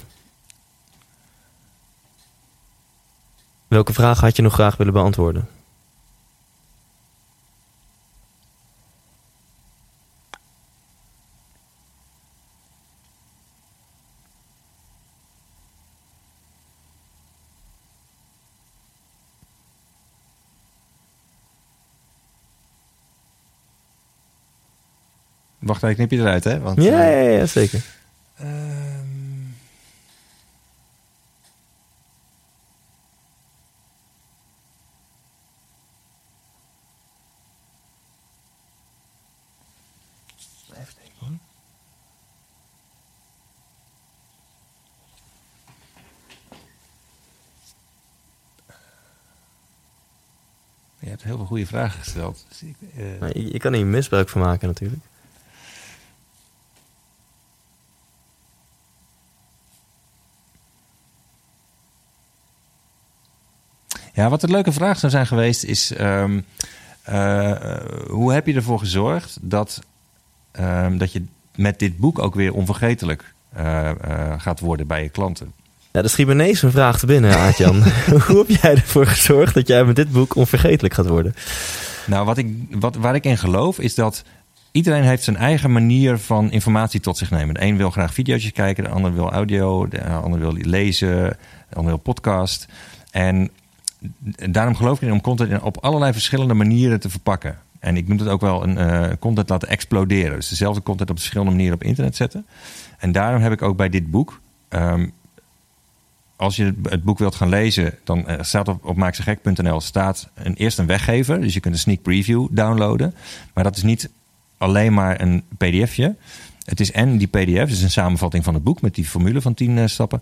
Welke vraag had je nog graag willen beantwoorden? Wacht even, knip je eruit, hè? Want, ja, ja, ja, zeker. Um... Even denken hoor. Je hebt heel veel goede vragen gesteld. Dus ik, uh... je, je kan hier misbruik van maken natuurlijk. Ja, wat een leuke vraag zou zijn geweest is... Um, uh, hoe heb je ervoor gezorgd dat, um, dat je met dit boek ook weer onvergetelijk uh, gaat worden bij je klanten? Ja, er schiet me ineens een vraag te binnen, Aartjan. hoe heb jij ervoor gezorgd dat jij met dit boek onvergetelijk gaat worden? Nou, wat ik, wat, waar ik in geloof is dat iedereen heeft zijn eigen manier van informatie tot zich nemen. De een wil graag video's kijken, de ander wil audio, de ander wil lezen, de ander wil podcast. En daarom geloof ik erin om content op allerlei verschillende manieren te verpakken. En ik noem het ook wel een uh, content laten exploderen. Dus dezelfde content op verschillende manieren op internet zetten. En daarom heb ik ook bij dit boek. Ehm, als je het boek wilt gaan lezen, dan uh, staat op, op maakzegek.nl staat een, eerst een weggever. Dus je kunt een sneak preview downloaden. Maar dat is niet alleen maar een pdfje. Het is en die pdf, dus een samenvatting van het boek met die formule van 10 uh, stappen.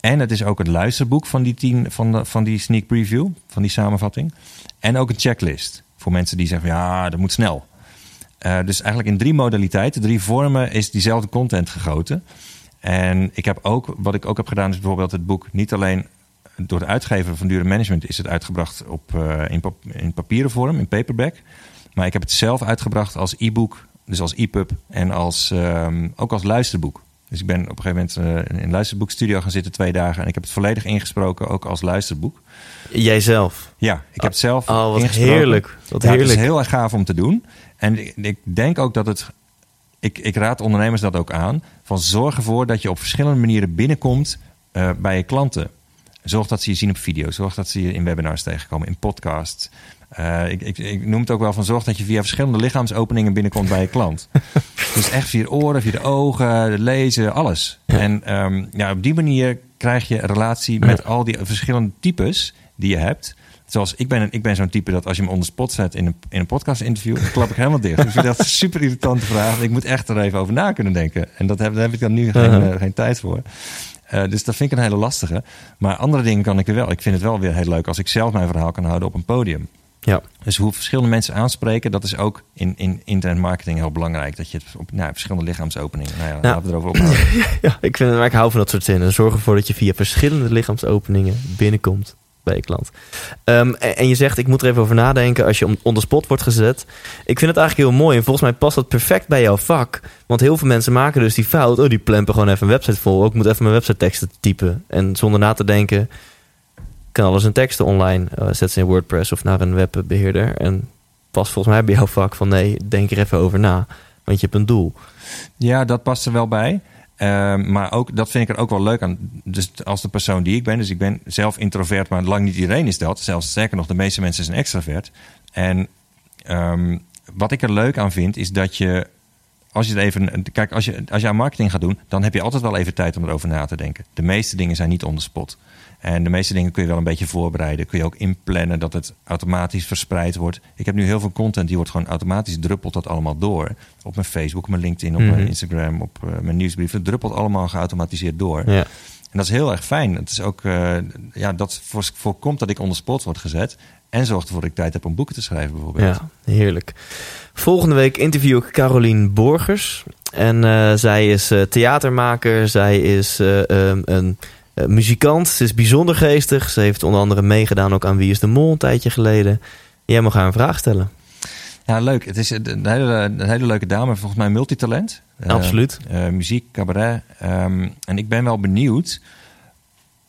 En het is ook het luisterboek van die, tien, van, de, van die sneak preview, van die samenvatting. En ook een checklist voor mensen die zeggen: ja, dat moet snel. Uh, dus eigenlijk in drie modaliteiten, drie vormen is diezelfde content gegoten. En ik heb ook, wat ik ook heb gedaan, is bijvoorbeeld het boek niet alleen door de uitgever van Dure Management is het uitgebracht op, uh, in, in papieren vorm, in paperback. Maar ik heb het zelf uitgebracht als e-book, dus als e-pub en als, um, ook als luisterboek. Dus ik ben op een gegeven moment uh, in een luisterboekstudio gaan zitten twee dagen. En ik heb het volledig ingesproken, ook als luisterboek. Jijzelf? Ja, ik heb het zelf oh, wat ingesproken. heerlijk. Wat ja, heerlijk. Het is heel erg gaaf om te doen. En ik denk ook dat het... Ik, ik raad ondernemers dat ook aan. Van zorg ervoor dat je op verschillende manieren binnenkomt uh, bij je klanten. Zorg dat ze je zien op video. Zorg dat ze je in webinars tegenkomen, in podcasts. Uh, ik, ik, ik, noem het ook wel van zorg dat je via verschillende lichaamsopeningen binnenkomt bij je klant. dus echt via de oren, via de ogen, de lezen, alles. Ja. En um, ja, op die manier krijg je een relatie met al die verschillende types die je hebt. Zoals ik ben, ik ben zo'n type dat als je me onder spot zet in een, in een podcast interview, dan klap ik helemaal dicht. Dus ik vind dat een super irritante vraag. Ik moet echt er even over na kunnen denken. En dat heb, daar heb ik dan nu geen, uh, geen tijd voor. Uh, dus dat vind ik een hele lastige. Maar andere dingen kan ik er wel. Ik vind het wel weer heel leuk als ik zelf mijn verhaal kan houden op een podium. Ja. Dus hoe verschillende mensen aanspreken, dat is ook in, in internetmarketing heel belangrijk. Dat je het op nou, verschillende lichaamsopeningen. Nou ja, nou, laten we erover ophouden. ja, ik, vind, maar ik hou van dat soort zinnen. Zorg ervoor dat je via verschillende lichaamsopeningen binnenkomt bij je klant. Um, en, en, je zegt, ik moet er even over nadenken als je on the spot wordt gezet. Ik vind het eigenlijk heel mooi en volgens mij past dat perfect bij jouw vak. Want heel veel mensen maken dus die fout. Oh, die plempen gewoon even een website vol. Ik moet even mijn website teksten typen. En zonder na te denken, kan alles in teksten online. Uh, zet ze in WordPress of naar een webbeheerder. En past volgens mij bij jouw vak van nee, denk er even over na. Want je hebt een doel. Ja, dat past er wel bij. Uh, maar ook, dat vind ik er ook wel leuk aan. Dus als de persoon die ik ben. Dus ik ben zelf introvert, maar lang niet iedereen is dat. Zelfs sterker nog, de meeste mensen zijn extravert. En um, wat ik er leuk aan vind, is dat je... Als je het even. Kijk, als je, als je aan marketing gaat doen, dan heb je altijd wel even tijd om erover na te denken. De meeste dingen zijn niet on the spot. En de meeste dingen kun je wel een beetje voorbereiden. Kun je ook inplannen dat het automatisch verspreid wordt. Ik heb nu heel veel content die wordt gewoon automatisch druppelt dat allemaal door. Op mijn Facebook, mijn LinkedIn, op mm -hmm. mijn Instagram, op uh, mijn nieuwsbrief. Het druppelt allemaal geautomatiseerd door. Ja. En dat is heel erg fijn. Het is ook, uh, ja, dat voorkomt dat ik onder spot word gezet. En zorgt ervoor dat ik tijd heb om boeken te schrijven bijvoorbeeld. Ja, heerlijk. Volgende week interview ik Carolien Borgers. En uh, zij is theatermaker. Zij is um, een uh, muzikant. Ze is bijzonder geestig. Ze heeft onder andere meegedaan ook aan Wie is de Mol een tijdje geleden. Jij mag haar een vraag stellen. Ja, leuk. Het is een hele, een hele leuke dame. Volgens mij multitalent. Absoluut. Uh, uh, muziek, cabaret. Um, en ik ben wel benieuwd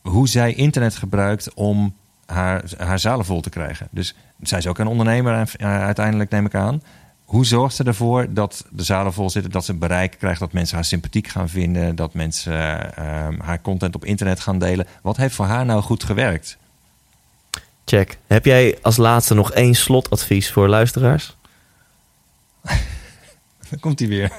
hoe zij internet gebruikt om haar, haar zalen vol te krijgen. Dus zij is ook een ondernemer uiteindelijk, neem ik aan. Hoe zorgt ze ervoor dat de zalen vol zitten, dat ze bereik krijgt, dat mensen haar sympathiek gaan vinden, dat mensen uh, haar content op internet gaan delen? Wat heeft voor haar nou goed gewerkt? Check. Heb jij als laatste nog één slotadvies voor luisteraars? Dan komt hij weer.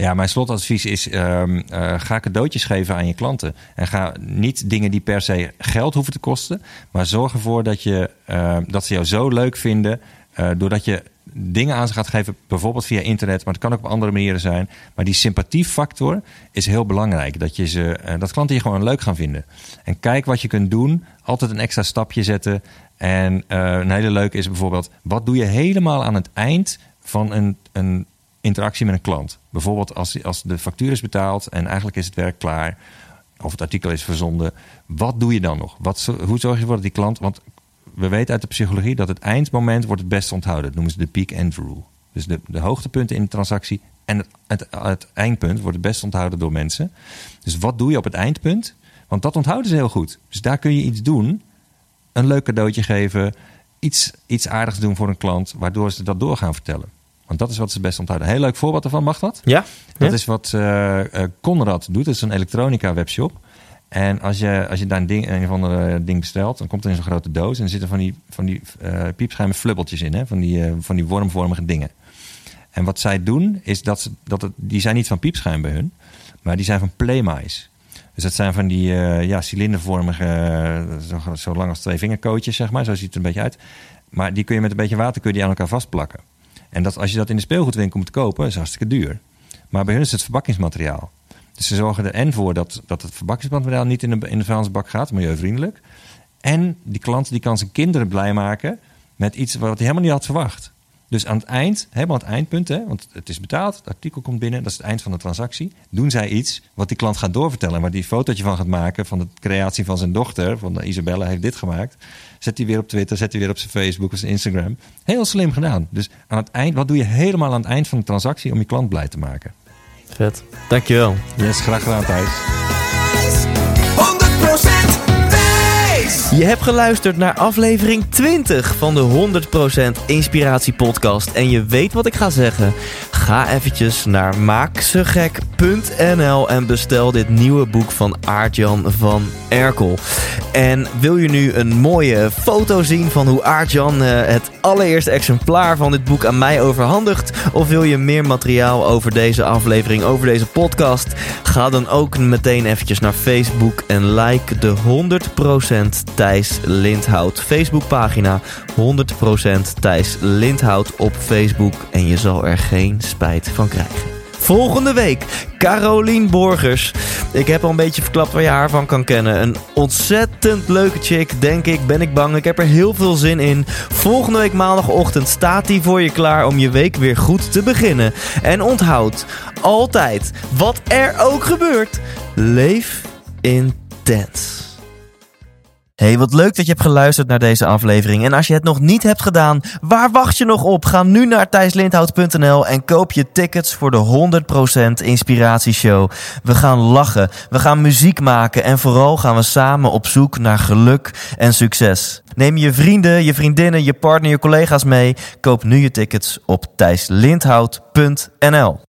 Ja, mijn slotadvies is: um, uh, ga cadeautjes geven aan je klanten. En ga niet dingen die per se geld hoeven te kosten, maar zorg ervoor dat, je, uh, dat ze jou zo leuk vinden. Uh, doordat je dingen aan ze gaat geven, bijvoorbeeld via internet, maar het kan ook op andere manieren zijn. Maar die sympathiefactor is heel belangrijk. Dat, je ze, dat klanten je gewoon leuk gaan vinden. En kijk wat je kunt doen. Altijd een extra stapje zetten. En een hele leuke is bijvoorbeeld: wat doe je helemaal aan het eind van een. een interactie met een klant. Bijvoorbeeld als, als de factuur is betaald en eigenlijk is het werk klaar. Of het artikel is verzonden. Wat doe je dan nog? Wat, hoe zorg je ervoor dat die klant... Want we weten uit de psychologie dat het eindmoment wordt het best onthouden. Dat noemen ze de peak-end rule. Dus de, de hoogtepunten in de transactie En het, het, het eindpunt wordt het best onthouden door mensen. Dus wat doe je op het eindpunt? Want dat onthouden ze heel goed. Dus daar kun je iets doen. Een leuk cadeautje geven. Iets, iets aardigs doen voor een klant. Waardoor ze dat door gaan vertellen. Want dat is wat ze best onthouden. Heel leuk voorbeeld ervan, mag dat? Ja? Dat Ja? is wat eh, Conrad doet. Dat is een elektronica webshop. En als je, als je daar een, ding, een of ander ding bestelt, dan komt er in zo'n grote doos. En er zitten van die, van die piepschuime flubbeltjes in. Hè? Van, die, van die wormvormige dingen. En wat zij doen, is dat, ze, dat het, die zijn niet van piepschuim bij hun. Maar die zijn van playmais. Dus dat zijn van die ja, cilindervormige, zo, zo lang als twee vingerkootjes, zeg maar. Zo ziet het er een beetje uit. Maar die kun je met een beetje water kun je die aan elkaar vastplakken. En dat, als je dat in de speelgoedwinkel moet kopen, is hartstikke duur. Maar bij hun is het verpakkingsmateriaal. Dus ze zorgen er en voor dat, dat het verpakkingsmateriaal niet in de, in de vuilnisbak gaat, milieuvriendelijk. En die klant die kan zijn kinderen blij maken met iets wat hij helemaal niet had verwacht. Dus aan het eind, helemaal aan het eindpunt, hè, want het is betaald, het artikel komt binnen, dat is het eind van de transactie. Doen zij iets wat die klant gaat doorvertellen en waar die fotootje van gaat maken van de creatie van zijn dochter, van Isabella heeft dit gemaakt. Zet die weer op Twitter, zet die weer op zijn Facebook of zijn Instagram. Heel slim gedaan. Dus aan het eind, wat doe je helemaal aan het eind van de transactie om je klant blij te maken? Vet. Dankjewel. Yes, graag gedaan Thijs. Je hebt geluisterd naar aflevering 20 van de 100% Inspiratie Podcast. En je weet wat ik ga zeggen. Ga eventjes naar maaksegek.nl en bestel dit nieuwe boek van Aartjan van Erkel. En wil je nu een mooie foto zien van hoe Aartjan eh, het allereerste exemplaar van dit boek aan mij overhandigt? Of wil je meer materiaal over deze aflevering, over deze podcast? Ga dan ook meteen eventjes naar Facebook en like de 100% Thijs Lindhout Facebookpagina. 100% Thijs Lindhout op Facebook en je zal er geen spijt van krijgen. Volgende week, Carolien Borgers. Ik heb al een beetje verklapt waar je haar van kan kennen. Een ontzettend leuke chick, denk ik, ben ik bang. Ik heb er heel veel zin in. Volgende week maandagochtend staat die voor je klaar om je week weer goed te beginnen. En onthoud, altijd, wat er ook gebeurt, leef intens. Hey, wat leuk dat je hebt geluisterd naar deze aflevering. En als je het nog niet hebt gedaan, waar wacht je nog op? Ga nu naar thijslindhout.nl en koop je tickets voor de 100% Inspiratieshow. We gaan lachen, we gaan muziek maken en vooral gaan we samen op zoek naar geluk en succes. Neem je vrienden, je vriendinnen, je partner, je collega's mee. Koop nu je tickets op thijslindhout.nl.